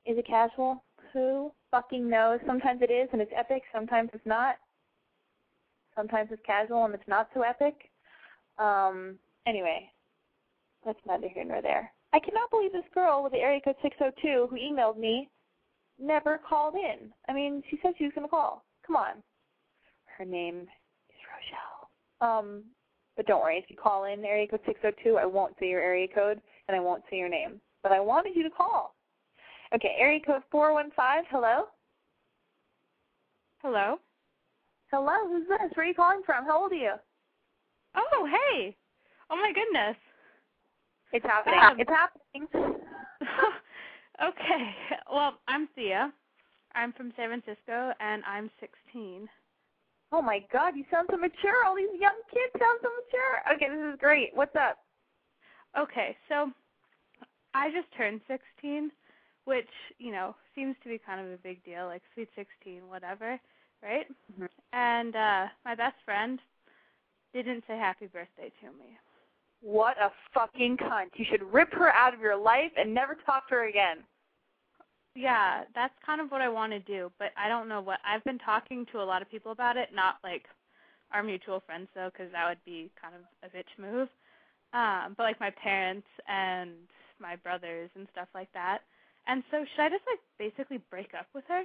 Is it casual? Who fucking knows? Sometimes it is and it's epic, sometimes it's not. Sometimes it's casual and it's not so epic. Um, anyway, that's neither here nor there. I cannot believe this girl with the area code 602 who emailed me never called in. I mean, she said she was going to call. Come on. Her name is Rochelle. Um, but don't worry, if you call in area code 602, I won't say your area code and I won't say your name. But I wanted you to call. Okay, area code 415, hello? Hello. Hello, who's this? Where are you calling from? How old are you? Oh, hey. Oh my goodness. It's happening. Um, it's happening. okay. Well, I'm Thea. I'm from San Francisco and I'm 16. Oh my god, you sound so mature. All these young kids sound so mature. Okay, this is great. What's up? Okay, so I just turned 16, which, you know, seems to be kind of a big deal, like sweet 16, whatever, right? Mhm. And uh my best friend didn't say happy birthday to me. What a fucking cunt. You should rip her out of your life and never talk to her again. Yeah, that's kind of what I want to do, but I don't know what. I've been talking to a lot of people about it, not like our mutual friends though, because that would be kind of a bitch move. Um, but like my parents and my brothers and stuff like that. And so should I just like basically break up with her?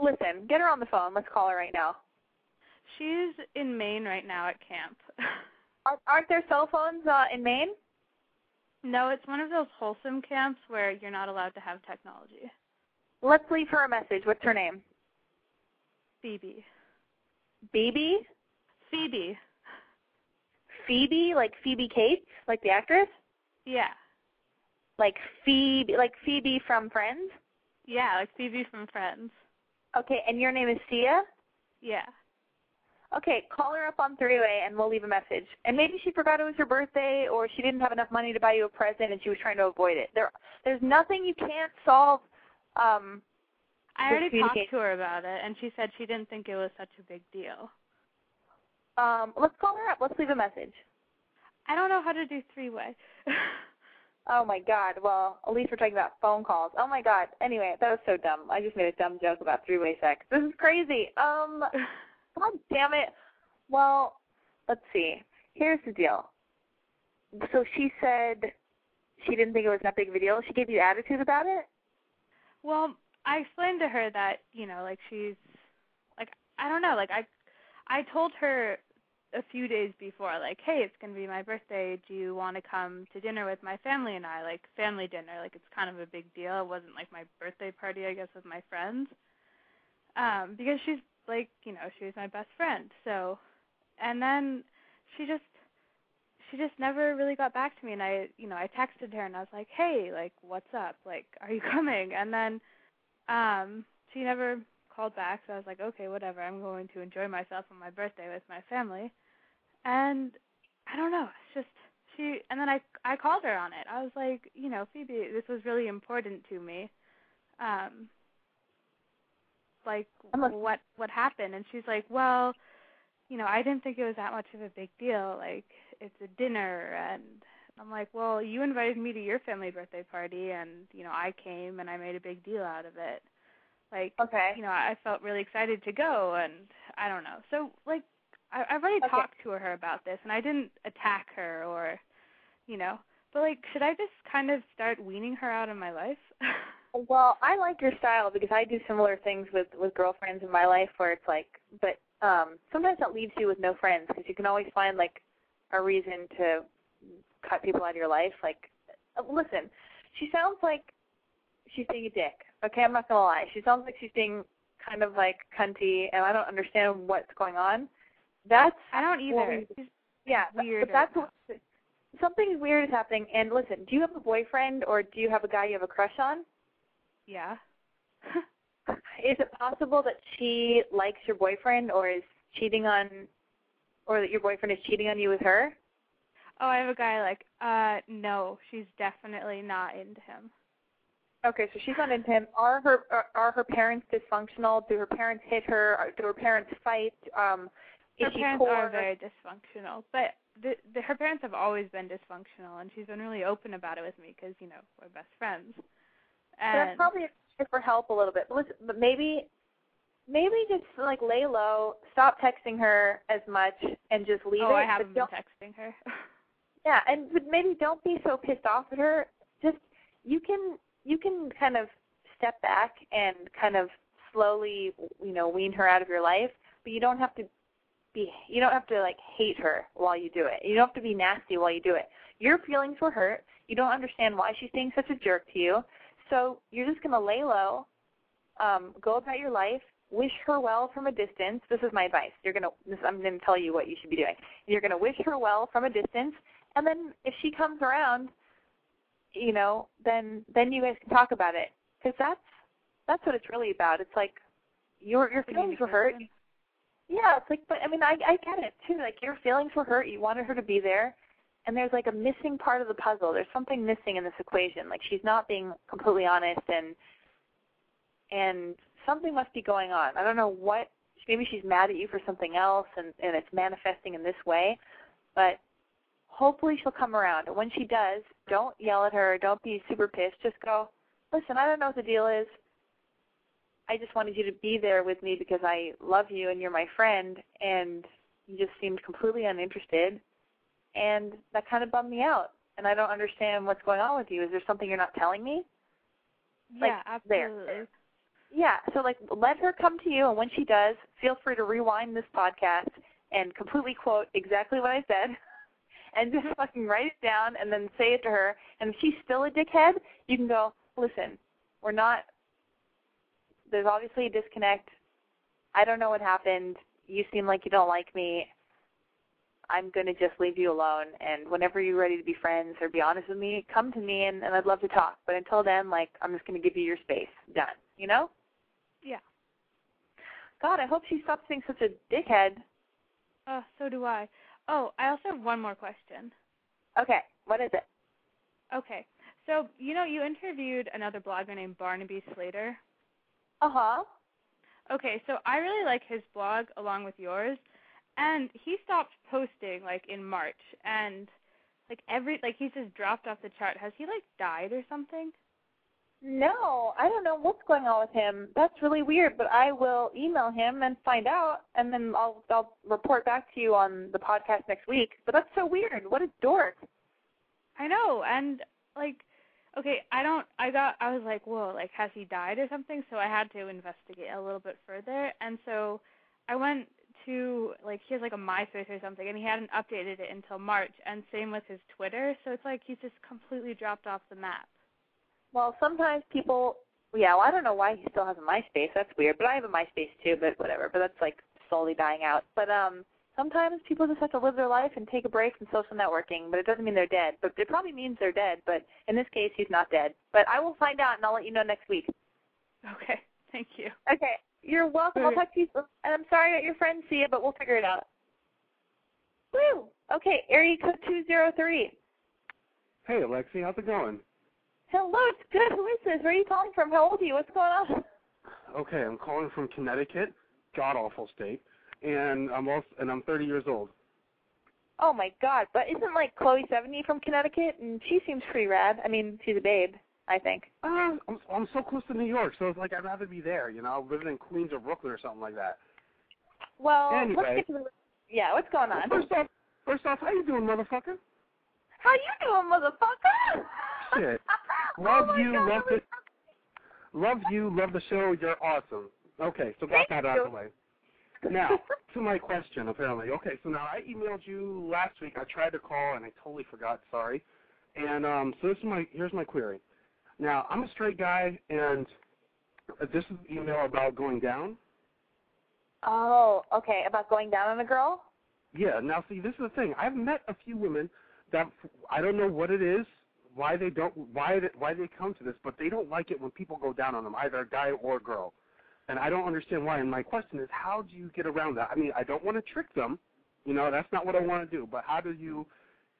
Listen, get her on the phone. Let's call her right now. She's in Maine right now at camp. Aren't, aren't there cell phones uh, in Maine? no, it's one of those wholesome camps where you're not allowed to have technology. Let's leave her a message. What's her name? Phoebe. Phoebe? Phoebe. Phoebe, like Phoebe Cates, like the actress? Yeah. Like Phoebe, like Phoebe from Friends? Yeah, like Phoebe from Friends. Okay, and your name is Sia? Yeah. Okay, call her up on three-way and we'll leave a message. And maybe she forgot it was her birthday or she didn't have enough money to buy you a present and she was trying to avoid it. There there's nothing you can't solve um I already talked to her about it, and she said she didn't think it was such a big deal. Um let's call her up. Let's leave a message. I don't know how to do three way. Oh my god. Well, at least we're talking about phone calls. Oh my god. Anyway, that was so dumb. I just made a dumb joke about three-way sex. This is crazy. Um God damn it. Well, let's see. Here's the deal. So she said she didn't think it was that big of a deal. She gave you attitude about it? well, I explained to her that you know, like she's like I don't know, like I I told her a few days before, like, hey, it's gonna be my birthday. Do you want to come to dinner with my family and I? Like family dinner, like it's kind of a big deal. It wasn't like my birthday party, I guess, with my friends. Um, because she's like, you know, she was my best friend. So, and then she just she just never really got back to me and I you know, I texted her and I was like, "Hey, like what's up? Like are you coming?" And then um she never called back, so I was like, "Okay, whatever. I'm going to enjoy myself on my birthday with my family." And I don't know, it's just she and then I I called her on it. I was like, "You know, Phoebe, this was really important to me." Um like what what happened and she's like, "Well, you know, I didn't think it was that much of a big deal. Like, it's a dinner and I'm like, well, you invited me to your family birthday party and, you know, I came and I made a big deal out of it. Like, okay. you know, I felt really excited to go and I don't know. So, like, I, I've already Okay. talked to her about this and I didn't attack her or, you know, but like, should I just kind of start weaning her out of my life? Well, I like your style because I do similar things with with girlfriends in my life where it's like, but um sometimes that leaves you with no friends because you can always find like a reason to cut people out of your life. Like, uh, listen, she sounds like she's being a dick. Okay, I'm not gonna lie. She sounds like she's being kind of like cunty, and I don't understand what's going on. That's I don't either. we- yeah, weird but that's something weird is happening. And listen, do you have a boyfriend or do you have a guy you have a crush on? yeah. Is it possible that she likes your boyfriend or is cheating on, or that your boyfriend is cheating on you with her? Oh, I have a guy like, uh, no, she's definitely not into him. Okay, so she's not into him. Are her are, are her parents dysfunctional? Do her parents hit her? Do her parents fight? Um, her parents poor? are very dysfunctional, but the, the, her parents have always been dysfunctional, and she's been really open about it with me because you know we're best friends. So And that's probably for help a little bit. But listen, but maybe maybe just like lay low, stop texting her as much, and just leave oh, it. I haven't been texting her. Yeah, and but maybe don't be so pissed off at her. Just you can you can kind of step back and kind of slowly, you know, wean her out of your life, but you don't have to be you don't have to like hate her while you do it. You don't have to be nasty while you do it. Your feelings were hurt. You don't understand why she's being such a jerk to you. So you're just gonna lay low, um, go about your life, wish her well from a distance. This is my advice. You're gonna this, I'm gonna tell you what you should be doing. You're gonna wish her well from a distance and then if she comes around, you know, then then you guys can talk about it because that's that's what it's really about. It's like your your feelings were hurt. Yeah, it's like, but I mean, I I get it too. Like your feelings were hurt. You wanted her to be there, and there's like a missing part of the puzzle. There's something missing in this equation. Like she's not being completely honest, and and something must be going on. I don't know what. Maybe she's mad at you for something else, and and it's manifesting in this way. But hopefully she'll come around. And when she does, don't yell at her. Don't be super pissed. Just go, listen, I don't know what the deal is. I just wanted you to be there with me because I love you and you're my friend, and you just seemed completely uninterested, and that kind of bummed me out. And I don't understand what's going on with you. Is there something you're not telling me? Like, yeah, there. absolutely. Yeah, so like let her come to you, and when she does, feel free to rewind this podcast and completely quote exactly what I said, and just fucking write it down, and then say it to her. And if she's still a dickhead, you can go, listen, we're not. There's obviously a disconnect. I don't know what happened. You seem like you don't like me. I'm going to just leave you alone. And whenever you're ready to be friends or be honest with me, come to me and, and I'd love to talk. But until then, like, I'm just going to give you your space. Done. You know? Yeah. God, I hope she stops being such a dickhead. Oh, so do I. Oh, I also have one more question. Okay, what is it? Okay. So, you know, you interviewed another blogger named Barnaby Slater. Uh huh. Okay, so I really like his blog along with yours, and he stopped posting like in March, and like every like he's just dropped off the chart. Has he like died or something? No, I don't know what's going on with him. That's really weird, but I will email him and find out, and then I'll I'll report back to you on the podcast next week. But that's so weird. What a dork. I know, and like, okay, I don't. I got. I was like, whoa, like has he died or something? So I had to investigate a little bit further, and so I went to like he has like a MySpace or something, and he hadn't updated it until March, and same with his Twitter. So it's like he's just completely dropped off the map. Well, sometimes people, yeah, well, I don't know why he still has a MySpace. That's weird. But I have a MySpace too, but whatever. But that's like slowly dying out. But um, sometimes people just have to live their life and take a break from social networking. But it doesn't mean they're dead. But it probably means they're dead. But in this case, he's not dead. But I will find out, and I'll let you know next week. Okay, thank you. Okay, you're welcome. I'll talk to you. And I'm sorry that your friends see it, but we'll figure it out. Woo! Okay, area code two zero three. Hey, Alexi, how's it going? Hello, it's good. Who is this? Where are you calling from? How old are you? What's going on? Okay, I'm calling from Connecticut, god awful state, and I'm also and I'm 30 years old. Oh my God! But isn't like Chloe Sevigny from Connecticut, and she seems pretty rad. I mean, she's a babe, I think. Uh, I'm I'm so close to New York, so it's like I'd rather be there, you know, living in Queens or Brooklyn or something like that. Well, Anyway. let's get to the. Yeah, what's going on? First off, first off, how you doing, motherfucker? How you doing, motherfucker? Shit. Oh Love my you, God, love the, love you, love the show. You're awesome. Okay, so got Thank that out of the way. Now, to my question, apparently. Okay, so now I emailed you last week. I tried to call and I totally forgot. Sorry. And um, so this is my here's my query. Now I'm a straight guy, and this is an email about going down. Oh, okay. About going down on a girl? Yeah. Now, see, this is the thing. I've met a few women that I don't know what it is, why they don't, why they, why they come to this, but they don't like it when people go down on them, either a guy or a girl. And I don't understand why. And my question is, how do you get around that? I mean, I don't want to trick them. You know, that's not what I want to do. But how do you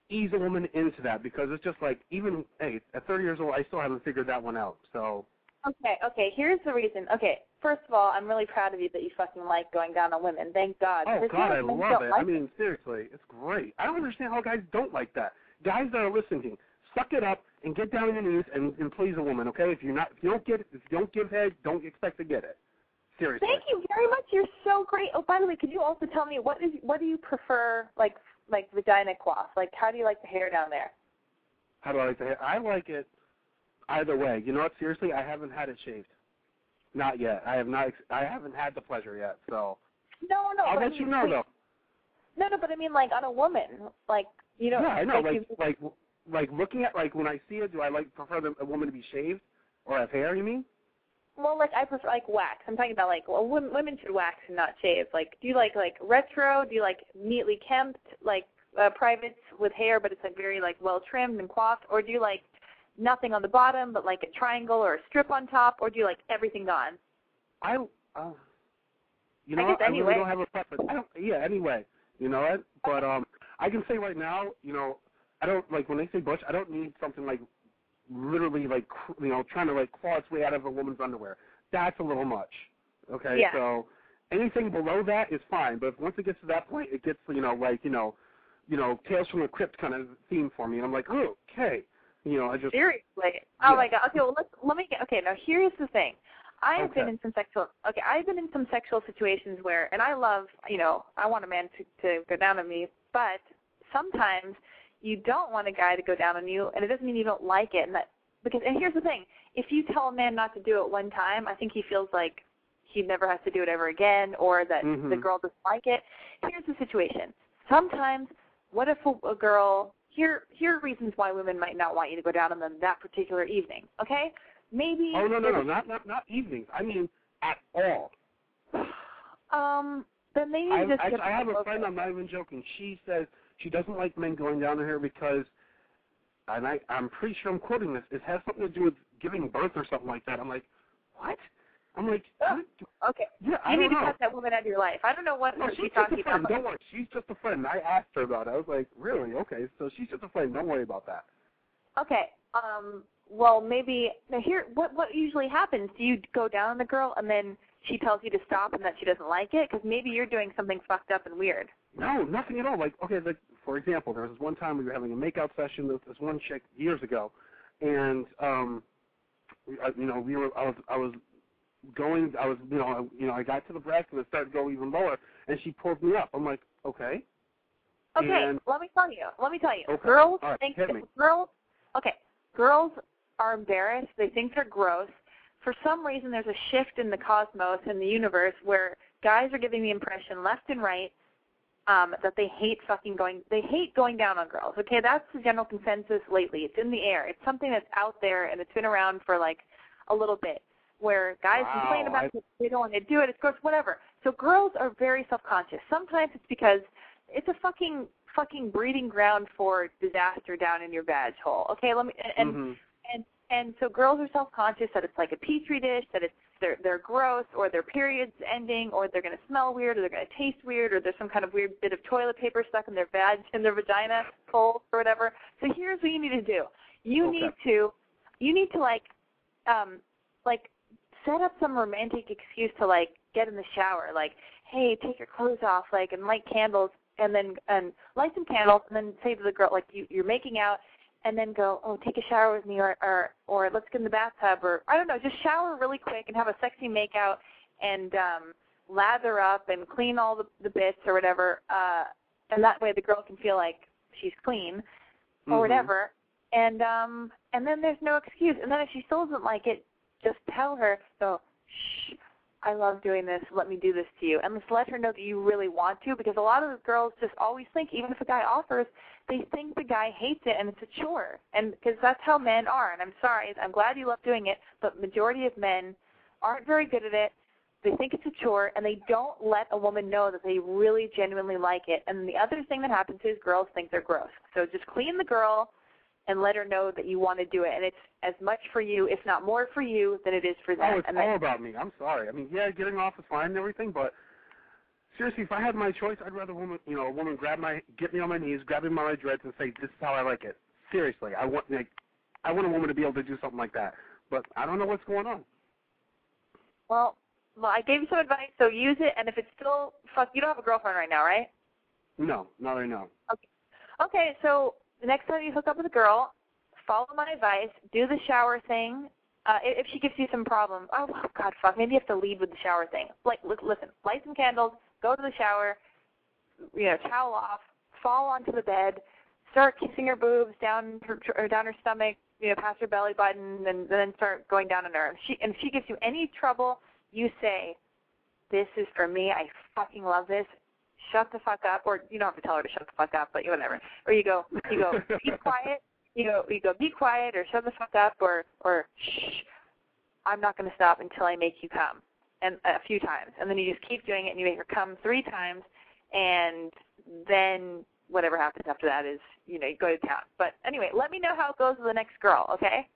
ease a woman into that? Because it's just like, even hey, at 30 years old, I still haven't figured that one out. So Okay, okay. Here's the reason. Okay, first of all, I'm really proud of you that you fucking like going down on women. Thank God. Oh God, I love it. Like I mean, seriously, it's great. I don't understand how guys don't like that. Guys that are listening, suck it up and get down on your knees and, and please a woman. Okay, if you're not, if you don't get, if you don't give head, don't expect to get it. Seriously. Thank you very much. You're so great. Oh, by the way, could you also tell me what is what do you prefer, like like vagina cloth? Like, how do you like the hair down there? How do I like the hair? I like it either way. You know what? Seriously, I haven't had it shaved. Not yet. I have not. ex- I haven't had the pleasure yet. So No, no. I'll but I let you know like- though. No, no, but I mean like on a woman, like you know. yeah, I know. Like, Like, like, like looking at like when I see it, do I like prefer the, a woman to be shaved or have hair? You mean? Well, like I prefer like wax. I'm talking about like well, women, women should wax and not shave. Like, do you like like retro? Do you like neatly kempt, like uh, privates with hair, but it's like very like well trimmed and coiffed, or do you like nothing on the bottom but like a triangle or a strip on top, or do you like everything gone? I. Uh, you I know, guess what? I anyway. really don't have a preference. I don't. Yeah. Anyway, you know what? But um, I can say right now, you know, I don't like when they say bush. I don't need something like literally like cr- you know trying to like claw its way out of a woman's underwear. That's a little much. Okay. Yeah. So anything below that is fine, but once it gets to that point, it gets you know like you know, you know, Tales from the Crypt kind of theme for me, and I'm like, oh, okay. You know, I just Seriously. Oh Yeah. my god. Okay, well let's let me get okay, now here's the thing. I've Okay. been in some sexual okay, I've been in some sexual situations where and I love, you know, I want a man to to go down on me, but sometimes you don't want a guy to go down on you and it doesn't mean you don't like it and that because and here's the thing, if you tell a man not to do it one time, I think he feels like he never has to do it ever again or that the Mhm. girl doesn't like it. Here's the situation. Sometimes what if a, a girl here here are reasons why women might not want you to go down on them that particular evening. Okay? Maybe Oh no no no not not not evenings. I mean at all. Um then maybe I, just I, I have a friend. it. I'm not even joking. She says she doesn't like men going down her because, and I I'm pretty sure I'm quoting this. It has something to do with giving birth or something like that. I'm like, what? I'm like, Oh. Okay. yeah, I You need don't to know. cut that woman out of your life. I don't know what No, she's talking about. Don't worry. She's just a friend. I asked her about it. I was like, really? Okay. So she's just a friend. Don't worry about that. Okay. Um well maybe now here what what usually happens? Do you go down on the girl and then she tells you to stop and that she doesn't like it? Because maybe you're doing something fucked up and weird. No, nothing at all. Like, okay, like for example, there was this one time we were having a makeout session with this one chick years ago, and um, we- I, you know, we were, I was, I was going, I was, you know, I, you know, I got to the breast and it started to go even lower, and she pulled me up. I'm like, okay, Okay, And- let me tell you. Let me tell you. Okay. Girls right, think hit that me. girls. Okay, girls are embarrassed. They think they're gross. For some reason, there's a shift in the cosmos in the universe where guys are giving the impression left and right um, that they hate fucking going. They hate going down on girls. Okay, that's the general consensus lately. It's in the air. It's something that's out there and it's been around for like a little bit. Where guys Wow, complain about I- it, they don't want to do it. It's gross, whatever. So girls are very self-conscious. Sometimes it's because it's a fucking fucking breeding ground for disaster down in your badge hole. Okay, let me and Mhm. and and so girls are self-conscious that it's like a petri dish, that it's they're they're gross, or their periods ending, or they're going to smell weird, or they're going to taste weird, or there's some kind of weird bit of toilet paper stuck in their vag in their vagina hole or whatever. So here's what you need to do. You Okay. need to you need to like um like set up some romantic excuse to like get in the shower, like hey, take your clothes off, like and light candles, and then and light some candles, and then say to the girl like you you're making out and then go, oh, take a shower with me, or or or let's get in the bathtub, or I don't know, just shower really quick and have a sexy makeout, and um, lather up and clean all the the bits or whatever, uh, and that way the girl can feel like she's clean, or Mhm. whatever, and um, and then there's no excuse, and then if she still doesn't like it, just tell her, so, shh, I love doing this. Let me do this to you, and just let her know that you really want to, because a lot of the girls just always think, even if a guy offers, they think the guy hates it and it's a chore, and because that's how men are. And I'm sorry, I'm glad you love doing it, but majority of men aren't very good at it. They think it's a chore, and they don't let a woman know that they really genuinely like it. And the other thing that happens is girls think they're gross. So just clean the girl and let her know that you want to do it, and it's as much for you, if not more for you, than it is for oh, them. Oh, it's and all about me. I'm sorry. I mean, yeah, getting off is fine and everything, but seriously, if I had my choice, I'd rather a woman, you know, a woman grab my, get me on my knees, grab me by my dreads, and say, "This is how I like it." Seriously, I want, like, I want a woman to be able to do something like that. But I don't know what's going on. well, well, I gave you some advice, so use it. And if it's still fuck, you don't have a girlfriend right now, right? No, not right now. Okay. Okay, so the next time you hook up with a girl, follow my advice, do the shower thing. Uh, if she gives you some problems, oh God, fuck, maybe you have to lead with the shower thing. Like, li- listen, light some candles, go to the shower, you know, towel off, fall onto the bed, start kissing her boobs down her or down her stomach, you know, past her belly button, and then start going down on her. She and if she gives you any trouble, you say, "This is for me. I fucking love this." Shut the fuck up, or you don't have to tell her to shut the fuck up, but whatever. Or you go, you go, be quiet. You go, you go, be quiet, or shut the fuck up, or or shh. I'm not going to stop until I make you come, and a few times, and then you just keep doing it, and you make her come three times, and then whatever happens after that is, you know, you go to town. But anyway, let me know how it goes with the next girl, okay?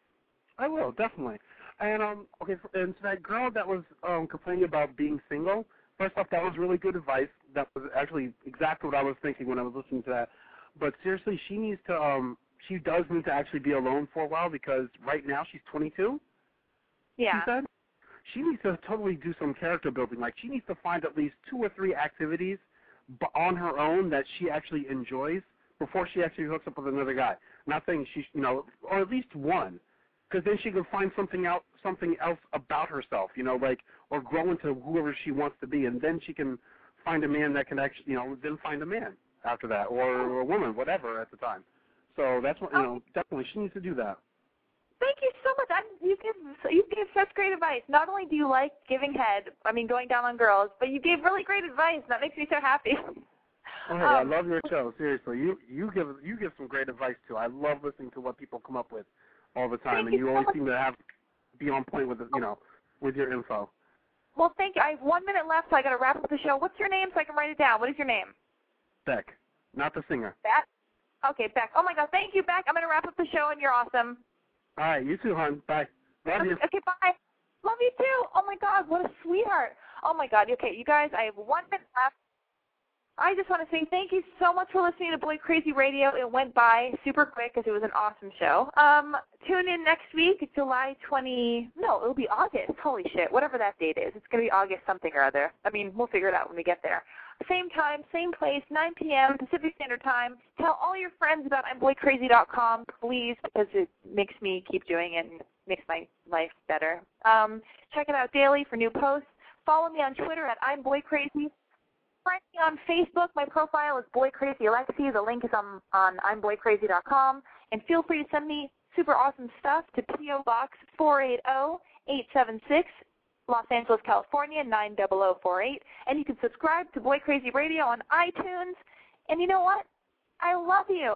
I will definitely. And um, okay, and so that girl that was um complaining about being single, first off, that was really good advice. That was actually exactly what I was thinking when I was listening to that. But seriously, she needs to um, she does need to actually be alone for a while because right now she's 22. Yeah. She said she needs to totally do some character building. Like she needs to find at least two or three activities on her own that she actually enjoys before she actually hooks up with another guy. Not saying she, you know, or at least one, because then she can find something out, something else about herself, you know, like or grow into whoever she wants to be, and then she can find a man that can actually, you know, then find a man after that, or a woman, whatever at the time. So that's what you know. Definitely, she needs to do that. Thank you so much. I'm, you give you give such great advice. Not only do you like giving head, I mean going down on girls, but you gave really great advice. and That makes me so happy. Oh, hey, I Um, love your show. Seriously, you you give you give some great advice too. I love listening to what people come up with all the time, Thank and you you always seem to have be on point with the, you know with your info. Well, thank you. I have one minute left, so I got to wrap up the show. What's your name, so I can write it down? What is your name? Beck, not the singer. Beck. Okay, Beck. Oh my God, thank you, Beck. I'm gonna wrap up the show, and you're awesome. All right, you too, hon. Bye. Love you. Okay, bye. Love you too. Oh my God, what a sweetheart. Oh my God. Okay, you guys, I have one minute left. I just want to say thank you so much for listening to Boy Crazy Radio. It went by super quick because it was an awesome show. Um, tune in next week, July 20. No, it'll be August. Holy shit, whatever that date is. It's going to be August something or other. I mean, we'll figure it out when we get there. Same time, same place, 9 p.m. Pacific Standard Time. Tell all your friends about imboycrazy.com, please, because it makes me keep doing it and makes my life better. Um, check it out daily for new posts. Follow me on Twitter at I'm Boy Crazy. Find me on Facebook. My profile is Boy Crazy Alexi. The link is on on imboycrazy.com. And feel free to send me super awesome stuff to PO Box 480-876, Los Angeles, California 90048. And you can subscribe to Boy Crazy Radio on iTunes. And you know what? I love you.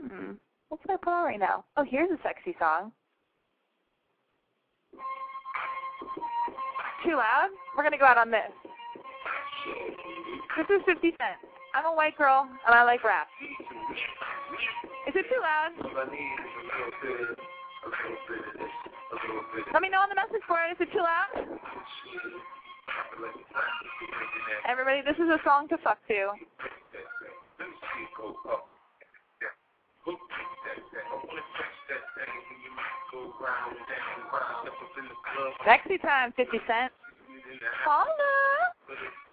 Hmm. What can I put on right now? Oh, here's a sexy song. Too loud? We're going to go out on this. This is 50 Cent. I'm a white girl, and I like rap. Is it too loud? Let me know on the message board. Is it too loud? Everybody, this is a song to fuck to. Sexy time, 50 Cent. Holla!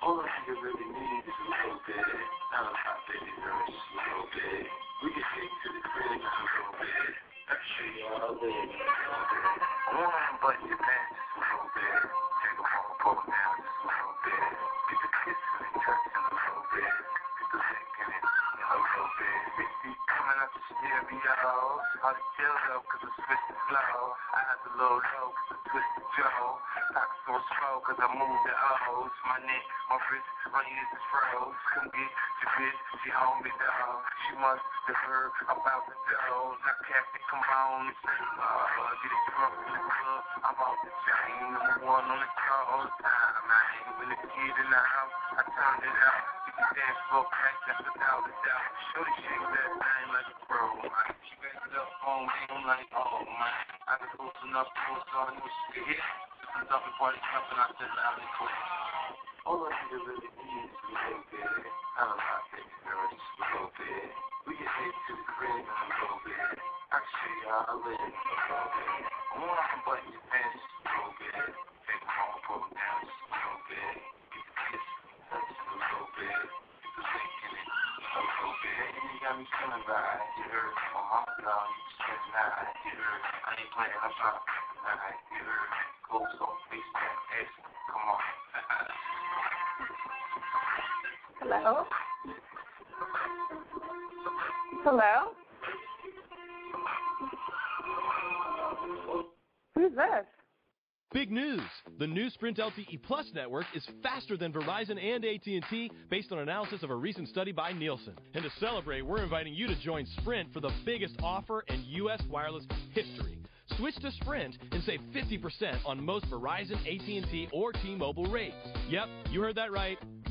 All I think really need is a little bit. Not a lot, baby girl, just a little bit. We can take to the crib a little bit. I can show you all a. I want to button your pants just a little bit. Take a phone, them down just a little bit. Get the kissing and touching a little bit. Get the licking it a little bit. Coming up the stereos. All the chill up cause I switched the flow. I had the low low cause I twisted Joe. Pockets on slow cause I moved the O's. My neck, my wrist, my ears is froze. Couldn't get your bitch, she on me dog. She must have heard about the dough. Now Captain, come on uh, get it drunk in the club. I'm off the chain, number one on the car all the time. I ain't when the kid in the house, I turned it out. Dance for crack, that's without a doubt. Shorty shake that thing like a pro, man. She backed up on me, I'm like, oh man. I can loosen up, close so I knew she could hit. This is up and party jumping, I said loud and clear. All I need really is a. Not a lot, baby girl, a little bit. We can head to the a little bit. I you I live a little bit. I want to button your pants a little bit. Take them pull them down just a little bit. Get kiss, touch a little bit. Get the it a little bit. And you got me feeling right. You heard my mama dog, you night. You heard I ain't playing, I'm trying to clothes on, face Hello? Hello? Who's this? Big news! The new Sprint LTE Plus network is faster than Verizon and AT&T based on analysis of a recent study by Nielsen. And to celebrate, we're inviting you to join Sprint for the biggest offer in U.S. wireless history. Switch to Sprint and save 50% on most Verizon, AT&T, or T-Mobile rates. Yep, you heard that right.